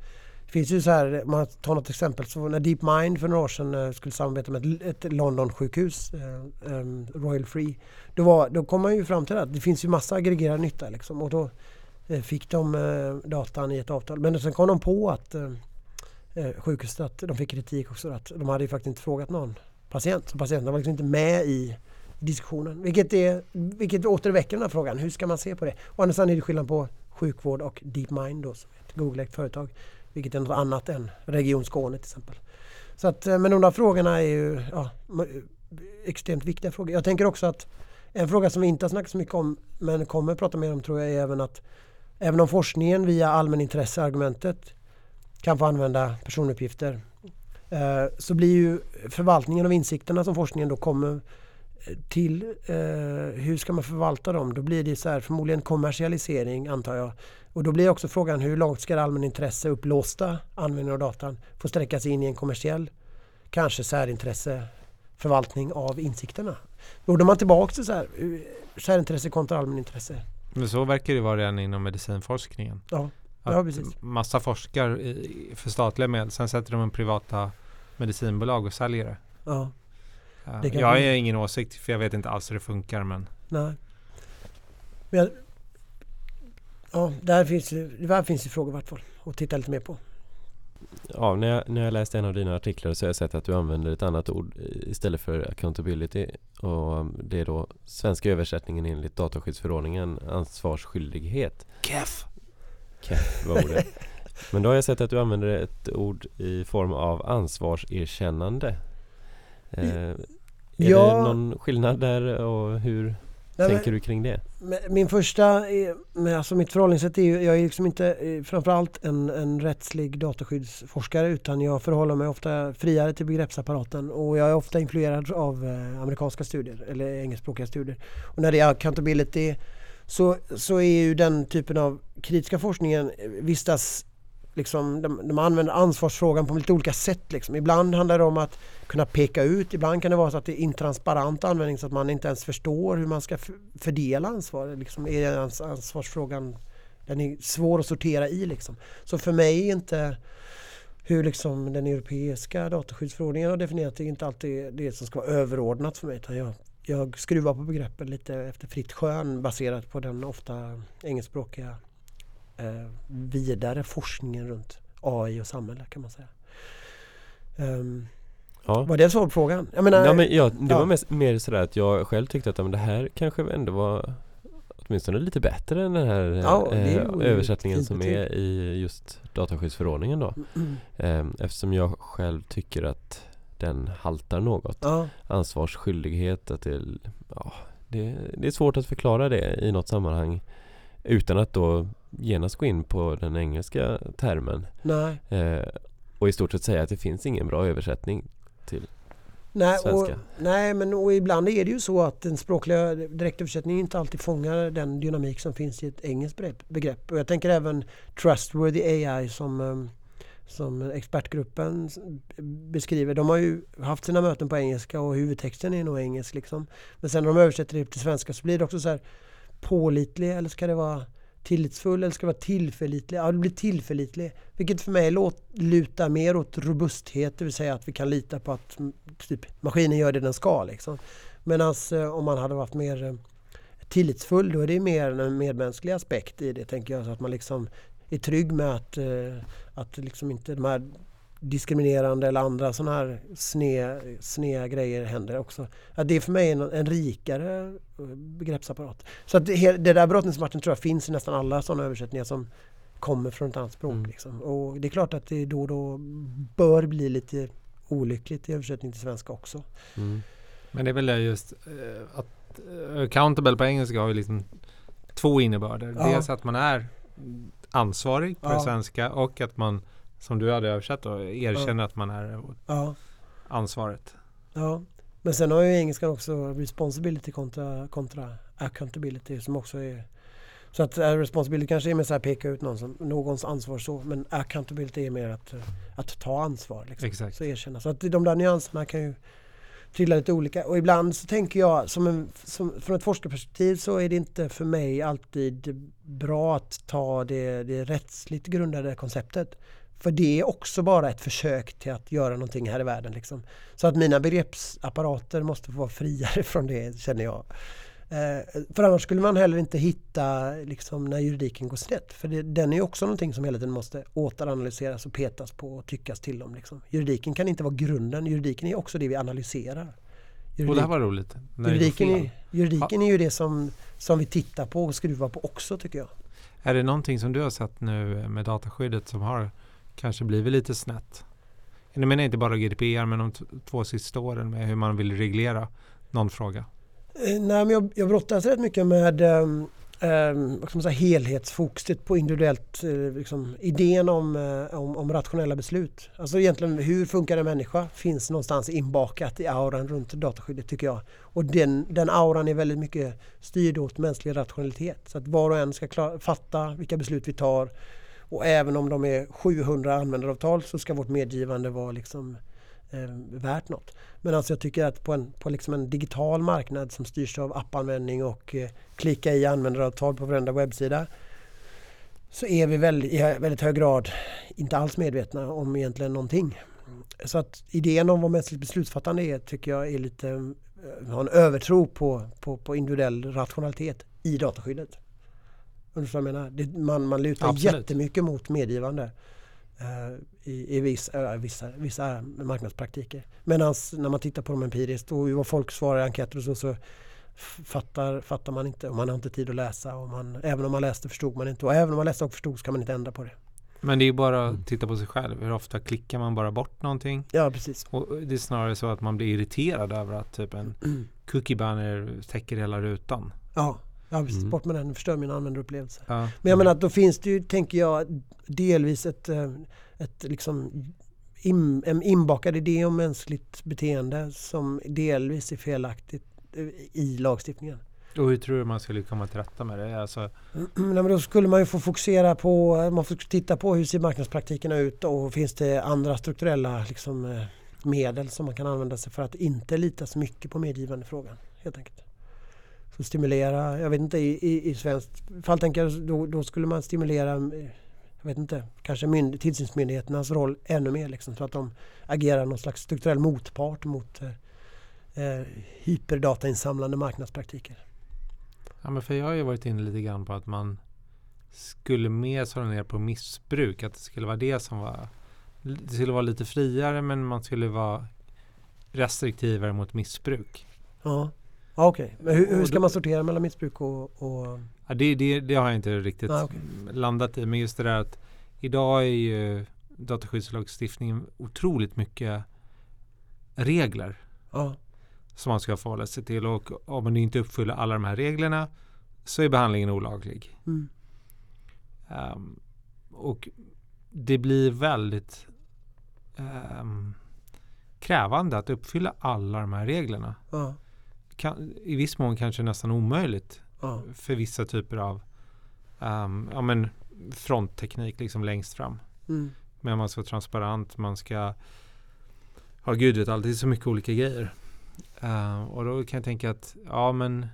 Speaker 3: det finns ju så här, man tar något exempel, så när DeepMind för några år sedan eh, skulle samarbeta med ett, ett London-sjukhus, eh, eh, Royal Free, då, var, då kom man ju fram till att det finns ju massa aggregerad nytta liksom och då Eh, fick de eh, datan i ett avtal. Men sen kom de på att eh, sjukhuset, att de fick kritik också, att de hade ju faktiskt inte frågat någon patient. Så patienten var liksom inte med i diskussionen. Vilket, är, vilket återväcker den här frågan. Hur ska man se på det? Å andra sidan är det skillnad på sjukvård och DeepMind då, som är ett Google-ägt företag. Vilket är något annat än Region Skåne till exempel. Så att, men de där frågorna är ju ja, extremt viktiga frågor. Jag tänker också att en fråga som vi inte har snackat så mycket om men kommer prata mer om tror jag är även att även om forskningen via allmänintresseargumentet kan få använda personuppgifter eh, så blir ju förvaltningen av insikterna som forskningen då kommer eh, till, eh, hur ska man förvalta dem? Då blir det så här, förmodligen kommersialisering antar jag. Och då blir också frågan hur långt ska det allmänintresse upplåsta användning av datan få sträcka sig in i en kommersiell, kanske särintresse förvaltning av insikterna. Då är man tillbaka till så här, eh, särintresse kontra allmänintresse.
Speaker 2: Men så verkar det vara redan inom medicinforskningen.
Speaker 3: Ja,
Speaker 2: Att
Speaker 3: Ja, precis.
Speaker 2: Massa forskar för statliga medel, sen sätter de en privata medicinbolag och säljer det.
Speaker 3: ja, Det
Speaker 2: jag har ingen åsikt för jag vet inte alls hur det funkar men
Speaker 3: nej. Men ja, där finns, där finns det frågor i vart fall att titta lite mer på.
Speaker 1: Ja, när jag, när jag läste en av dina artiklar så har jag sett att du använder ett annat ord istället för accountability och um, det är då svenska översättningen enligt dataskyddsförordningen ansvarsskyldighet.
Speaker 2: Keff!
Speaker 1: Keff var ordet. Men då har jag sett att du använder ett ord i form av ansvarserkännande. Eh, är
Speaker 3: Ja.
Speaker 1: det någon skillnad där och hur
Speaker 3: Nej, men-
Speaker 1: tänker du kring det?
Speaker 3: Men Min första, är, men alltså mitt förhållningssätt är ju, jag är liksom inte eh, framförallt en, en rättslig dataskyddsforskare utan jag förhåller mig ofta friare till begreppsapparaten och jag är ofta influerad av eh, amerikanska studier eller engelskspråkiga studier. Och när det är accountability så, så är ju den typen av kritiska forskningen eh, vistas Liksom, de, de använder ansvarsfrågan på lite olika sätt. Liksom. Ibland handlar det om att kunna peka ut, ibland kan det vara så att det är intransparent användning så att man inte ens förstår hur man ska fördela ansvar. Liksom, är ans- ansvarsfrågan den är svår att sortera i. Liksom. Så för mig är inte hur liksom den europeiska dataskyddsförordningen har definierat det är inte alltid det som ska vara överordnat för mig. Utan jag, jag skruvar på begreppen lite efter fritt skön baserat på den ofta engelskspråkiga eh, vidare forskningen runt AI och samhälle kan man säga. Um,
Speaker 1: Ja.
Speaker 3: var det svar på frågan? Jag menar,
Speaker 1: Ja, men ja, det
Speaker 3: ja.
Speaker 1: var mest, mer sådär att jag själv tyckte att men det här kanske ändå var åtminstone lite bättre än den här
Speaker 3: Ja,
Speaker 1: eh, översättningen som är i just dataskyddsförordningen då.
Speaker 3: Mm.
Speaker 1: Ehm, eftersom jag själv tycker att den haltar något.
Speaker 3: ja,
Speaker 1: Ansvarsskyldighet, att det, ja, det, det är svårt att förklara det i något sammanhang utan att då genast gå in på den engelska termen.
Speaker 3: Nej.
Speaker 1: Eh, och i stort sett säga att det finns ingen bra översättning till
Speaker 3: Nej, och,
Speaker 1: svenska.
Speaker 3: nej men och ibland är det ju så att den språkliga direktöversättningen inte alltid fångar den dynamik som finns i ett engelskt begrepp-. Och jag tänker även Trustworthy AI som, eh, som expertgruppen beskriver. De har ju haft sina möten på engelska och huvudtexten är nog engelsk. Liksom. Men sen när de översätter det till svenska så blir det också så här pålitlig eller ska det vara tillitsfull eller ska vara tillförlitlig? Ja, det blir tillförlitlig. Vilket för mig låt, lutar mer åt robusthet, det vill säga att vi kan lita på att typ, maskinen gör det den ska. Liksom. Medan eh, om man hade varit mer eh, tillitsfull då är det mer en medmänsklig aspekt i det tänker jag. Så att man liksom är trygg med att, eh, att liksom inte de här diskriminerande eller andra sådana här sneda sne grejer händer också. Att det är för mig en, en rikare eh, begreppsapparat. Så att det, det där brottningsmatchen tror jag finns i nästan alla sådana översättningar som kommer från ett annat språk.
Speaker 1: Mm.
Speaker 3: Liksom. Och det är klart att det då och då bör bli lite olyckligt i översättning till svenska också.
Speaker 1: Mm.
Speaker 2: Men det är väl just eh, att eh, accountable på engelska har ju liksom två innebörder.
Speaker 3: Ja.
Speaker 2: Dels att man är ansvarig på
Speaker 3: Ja.
Speaker 2: svenska och att man, som du hade översatt då, erkänner att man är
Speaker 3: Ja,
Speaker 2: ansvaret.
Speaker 3: ja. Men sen har ju engelskan också responsibility kontra, kontra accountability som också är så att eh, responsibility kanske är mer så här peka ut någon som, någons ansvar så men accountability är mer att, eh, att ta ansvar. Liksom.
Speaker 2: Exakt.
Speaker 3: Så erkänna. Så att de där nyanserna kan ju trilla lite olika. Och ibland så tänker jag som en, som, från ett forskarperspektiv så är det inte för mig alltid bra att ta det, det rättsligt grundade konceptet. För det är också bara ett försök till att göra någonting här i världen. Liksom. Så att mina begreppsapparater måste få vara friare från det känner jag. Eh, för annars skulle man heller inte hitta liksom, när juridiken går snett. För det, den är också någonting som hela tiden måste återanalyseras och petas på och tyckas till om. Liksom. Juridiken kan inte vara grunden, juridiken är också det vi analyserar.
Speaker 2: Och det
Speaker 3: Juridik,
Speaker 2: här var roligt.
Speaker 3: Juridiken, är, juridiken är ju det som, som vi tittar på och skruvar på också tycker jag.
Speaker 2: Är det någonting som du har sett nu med dataskyddet som har kanske blivit lite snett? Jag menar inte bara GDPR men de två sista åren med hur man vill reglera någon fråga.
Speaker 3: Eh, nej, men jag, jag brottas rätt mycket med um, eh, vad ska säga, helhetsfokuset på individuellt, eh, liksom, idén om, eh, om, om rationella beslut. Alltså egentligen hur funkar en människa finns någonstans inbakat i auran runt dataskyddet tycker jag. Och den, den auran är väldigt mycket styrd åt mänsklig rationalitet. Så att var och en ska klara, fatta vilka beslut vi tar. Och även om de är 700 användaravtal så ska vårt medgivande vara liksom, eh, värt något. Men alltså jag tycker att på en, på liksom en digital marknad som styrs av appanvändning och eh, klicka i användaravtal på varenda webbsida så är vi väldigt, i väldigt hög grad inte alls medvetna om egentligen någonting. Så att idén om vad mänskligt beslutsfattande är tycker jag är lite, eh, har en övertro på, på, på individuell rationalitet i dataskyddet. Jag menar? Det, man, man lutar
Speaker 2: Absolut.
Speaker 3: jättemycket mot medgivande eh, i, i viss, eh, vissa, vissa marknadspraktiker. Medan när man tittar på dem empiriskt och vad folk svarar i enkäter och så, så fattar, fattar man inte och man har inte tid att läsa. Och man, även om man läste förstod man inte och även om man läste och förstod så kan man inte ändra på det.
Speaker 2: Men det är ju bara
Speaker 1: Mm.
Speaker 2: att titta på sig själv. Hur ofta klickar man bara bort någonting?
Speaker 3: Ja precis.
Speaker 2: Och det är snarare så att man blir irriterad över att typ en cookie banner täcker hela rutan.
Speaker 3: Ja, ja precis.
Speaker 1: Mm.
Speaker 3: bort med den, förstör min användarupplevelse.
Speaker 2: Ja.
Speaker 3: Men jag menar att då finns det ju, tänker jag, delvis ett, eh, ett liksom in, en inbakad idé om mänskligt beteende som delvis är felaktigt eh, i lagstiftningen.
Speaker 2: Och hur tror du man skulle komma till rätta med det? Alltså,
Speaker 3: Nej, men då skulle man ju få fokusera på, man får titta på hur ser marknadspraktikerna ut och finns det andra strukturella liksom, eh, medel som man kan använda sig för att inte lita så mycket på medgivande frågan helt enkelt. Stimulera, jag vet inte i, i, i svenskt fall tänker jag då, då skulle man stimulera jag vet inte, kanske mynd, tillsynsmyndigheternas roll ännu mer liksom, så att de agerar någon slags strukturell motpart mot eh, eh, hyperdatainsamlande marknadspraktiker.
Speaker 2: ja, men för jag har ju varit inne lite grann på att man skulle mer slå ner på missbruk. Att det skulle vara det som var det skulle vara lite friare men man skulle vara restriktivare mot missbruk.
Speaker 3: Ja, ja okej. Men hur, hur ska
Speaker 2: då-
Speaker 3: man sortera mellan missbruk och... och
Speaker 2: Ja, det, det, det har jag inte riktigt
Speaker 3: Ah, okej.
Speaker 2: landat i. Men just det där att idag är ju dataskyddslagstiftningen otroligt mycket regler
Speaker 3: ja,
Speaker 2: som man ska förhålla sig till. Och om man inte uppfyller alla de här reglerna så är behandlingen olaglig.
Speaker 3: mm,
Speaker 2: Um, och det blir väldigt um, krävande att uppfylla alla de här reglerna.
Speaker 3: Ja.
Speaker 2: Kan, I viss mån kanske nästan omöjligt
Speaker 3: Ja.
Speaker 2: för vissa typer av um, ja, men frontteknik liksom längst fram.
Speaker 3: Mm.
Speaker 2: Men man ska vara transparent, man ska Ja gud vet allt, det är så mycket olika grejer. Uh, och då kan jag tänka att, ja men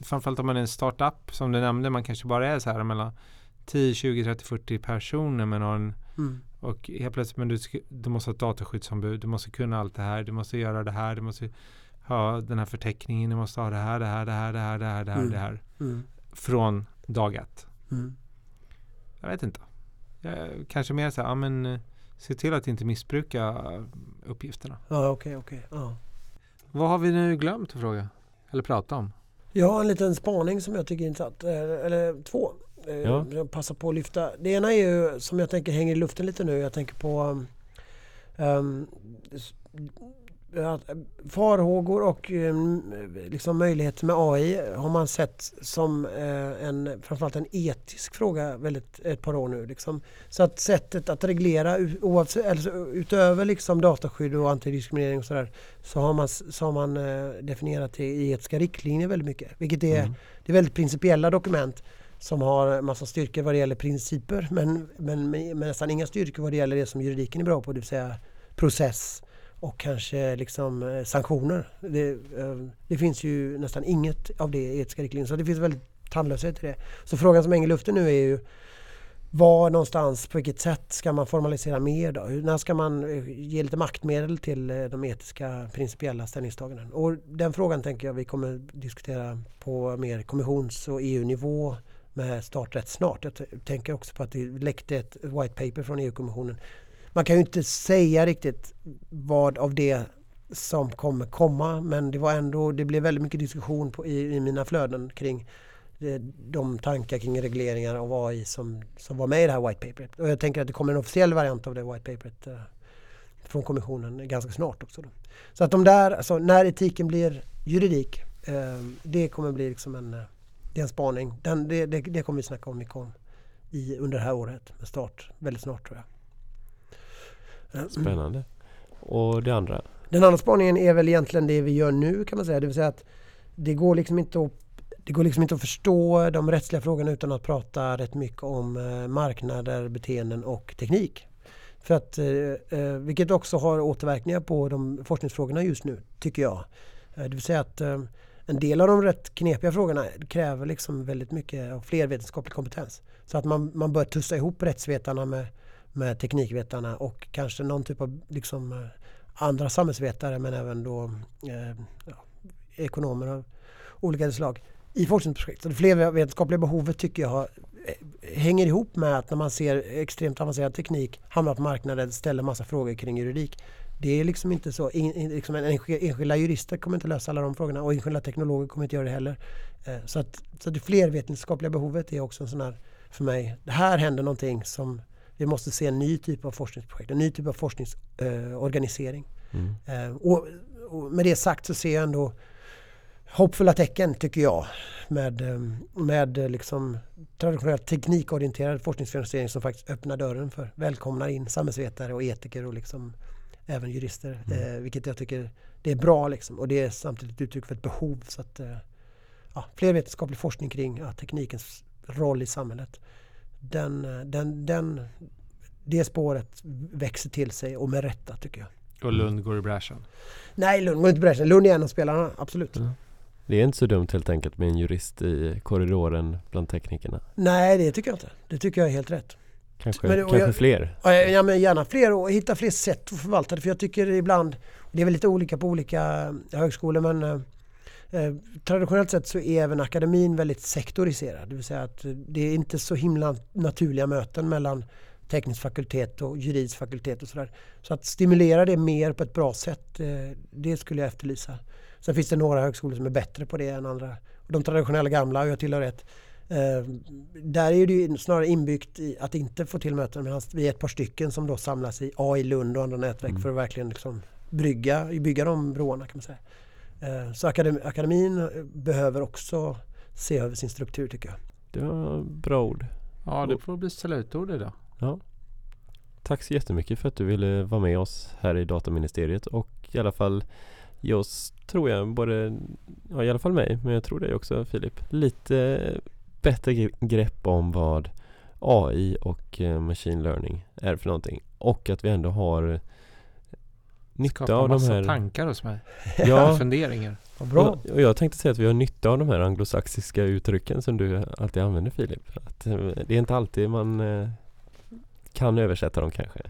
Speaker 2: Framförallt om man är en startup som du nämnde, man kanske bara är så här mellan 10, 20, 30, 40 personer med någon
Speaker 3: Mm.
Speaker 2: Och helt plötsligt, men du, du måste ha ett dataskyddsombud, du måste kunna allt det här, du måste göra det här, du måste ha den här förteckningen, du måste ha det här, det här, det här, det här, det här, det här,
Speaker 3: Mm.
Speaker 2: det här.
Speaker 3: Mm.
Speaker 2: Från dag ett.
Speaker 3: Mm.
Speaker 2: Jag vet inte. Jag, kanske mer så här, ja men eh, se till att inte missbruka eh, uppgifterna.
Speaker 3: Ja, okej, okej. Ja.
Speaker 2: Vad har vi nu glömt att fråga? Eller prata om?
Speaker 3: Jag har en liten spaning som jag tycker är intressant. Eh, Eller två. Eh,
Speaker 1: Ja.
Speaker 3: Jag passar på att lyfta. Det ena är ju som jag tänker hänger i luften lite nu. Jag tänker på um, farhågor och um, liksom möjligheter med AI har man sett som eh, en, framförallt en etisk fråga väldigt, ett par år nu. Liksom. Så att sättet att reglera oavsett, utöver liksom dataskydd och antidiskriminering och sådär så har man, så har man eh, definierat det i etiska riktlinjer väldigt mycket. Vilket är,
Speaker 1: Mm.
Speaker 3: det är väldigt principiella dokument som har massa styrkor vad det gäller principer men, men men nästan inga styrkor vad det gäller det som juridiken är bra på, det vill säga process och kanske liksom eh, sanktioner. Det, eh, det finns ju nästan inget av det i etiska riktlinjer så det finns väldigt tandlöshet i det. Så frågan som hänger i luften nu är ju var någonstans, på vilket sätt ska man formalisera mer då? När ska man eh, ge lite maktmedel till de etiska principiella ställningstagandena? Och den frågan tänker jag vi kommer diskutera på mer kommissions och EU-nivå med start rätt snart. Jag tänker också på att det läckte ett white paper från EU-kommissionen. Man kan ju inte säga riktigt vad av det som kommer komma men det var ändå, det blev väldigt mycket diskussion på, i, i mina flöden kring eh, de tankar kring regleringar av AI som, som var med i det här white paperet. Och jag tänker att det kommer en officiell variant av det white paperet eh, från kommissionen ganska snart också. Då. Så att de där, alltså när etiken blir juridik, eh, det kommer bli liksom en, eh, det är en spaning. Den, det, det, det kommer vi snacka om mycket om i, under det här året med start väldigt snart tror jag. Eh,
Speaker 1: Spännande. Och det andra?
Speaker 3: Den andra spaningen är väl egentligen det vi gör nu kan man säga. Det vill säga att det går liksom inte att, det går liksom inte att förstå de rättsliga frågorna utan att prata rätt mycket om eh, marknader, beteenden och teknik. För att, eh, vilket också har återverkningar på de forskningsfrågorna just nu, tycker jag. Det vill säga att en del av de rätt knepiga frågorna kräver liksom väldigt mycket av flervetenskaplig kompetens. Så att man, man bör tussa ihop rättsvetarna med, med teknikvetarna och kanske någon typ av liksom, eh, andra samhällsvetare men även då eh, ja, ekonomer av olika slag i forskningsprojekt. Så det flervetenskapliga behovet tycker jag eh, hänger ihop med att när man ser extremt avancerad teknik hamna på marknaden ställer massa frågor kring juridik. Det är liksom inte så, in, in, liksom en, ensk- enskilda jurister kommer inte lösa alla de frågorna och enskilda teknologer kommer inte göra det heller. Eh, så, att, så det flervetenskapliga behovet är också en sån här, för mig, det här händer någonting som vi måste se en ny typ av forskningsprojekt, en ny typ av forskningsorganisering. Eh.
Speaker 1: Mm.
Speaker 3: Eh, och, och med det sagt så ser jag ändå hoppfulla tecken tycker jag med, med liksom traditionellt teknikorienterad forskningsfinansiering som faktiskt öppnar dörren för välkomnar in samhällsvetare och etiker och liksom även jurister.
Speaker 1: Mm.
Speaker 3: Eh, vilket jag tycker det är bra liksom. och det är samtidigt ett uttryck för ett behov. Så att, eh, ja, fler vetenskaplig forskning kring ja, teknikens roll i samhället. Den, eh, den, den, det spåret växer till sig och med rätta tycker jag.
Speaker 2: Och Lund går i bräschen.
Speaker 3: Nej, Lund går inte bräschen. Lund är en av spelarna, absolut.
Speaker 1: Ja. Det är inte så dumt helt enkelt med en jurist i korridoren bland teknikerna.
Speaker 3: Nej, det tycker jag inte. Det tycker jag är helt rätt.
Speaker 1: Kanske,
Speaker 3: Men
Speaker 1: kanske
Speaker 3: jag-
Speaker 1: fler.
Speaker 3: Ja, men gärna fler och hitta fler sätt att förvalta det. För jag tycker ibland, det är väl lite olika på olika högskolor men eh, eh, traditionellt sett så är även akademin väldigt sektoriserad. Det vill säga att det är inte så himla naturliga möten mellan teknisk fakultet och juridisk fakultet och sådär. Så att stimulera det mer på ett bra sätt, eh, det skulle jag efterlysa. Sen finns det några högskolor som är bättre på det än andra. De traditionella gamla, och jag tillhör ett, Eh, där är det ju snarare inbyggt i att inte få till möten medan vi är ett par stycken som då samlas i AI Lund och andra nätverk
Speaker 1: Mm.
Speaker 3: för att verkligen liksom brygga, bygga de broarna kan man säga. Eh, så akadem, akademin eh, behöver också se över sin struktur tycker jag.
Speaker 1: Det var bra ord.
Speaker 2: Ja, det får bli slutord idag.
Speaker 1: Ja. Tack så jättemycket för att du ville vara med oss här i Dataministeriet och i alla fall ge oss, tror jag, både, ja i alla fall mig, men jag tror dig också Filip, lite bättre grepp om vad AI och eh, machine learning är för någonting. Och att vi ändå har nytta
Speaker 2: Skapa
Speaker 1: av de
Speaker 2: massa
Speaker 1: här...
Speaker 2: tankar hos mig.
Speaker 1: Ja,
Speaker 2: Funderingar.
Speaker 3: Vad bra.
Speaker 1: och, jag tänkte säga att vi har nytta av de här anglosaxiska uttrycken som du alltid använder Filip. Att, eh, det är inte alltid man eh, kan översätta dem kanske.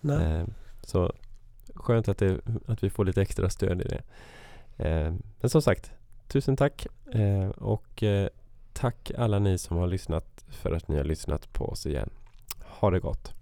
Speaker 3: Nej.
Speaker 1: Eh, så skönt att, det, att vi får lite extra stöd i det. Eh, men som sagt, tusen tack eh, och eh, tack alla ni som har lyssnat för att ni har lyssnat på oss igen. Ha det gott!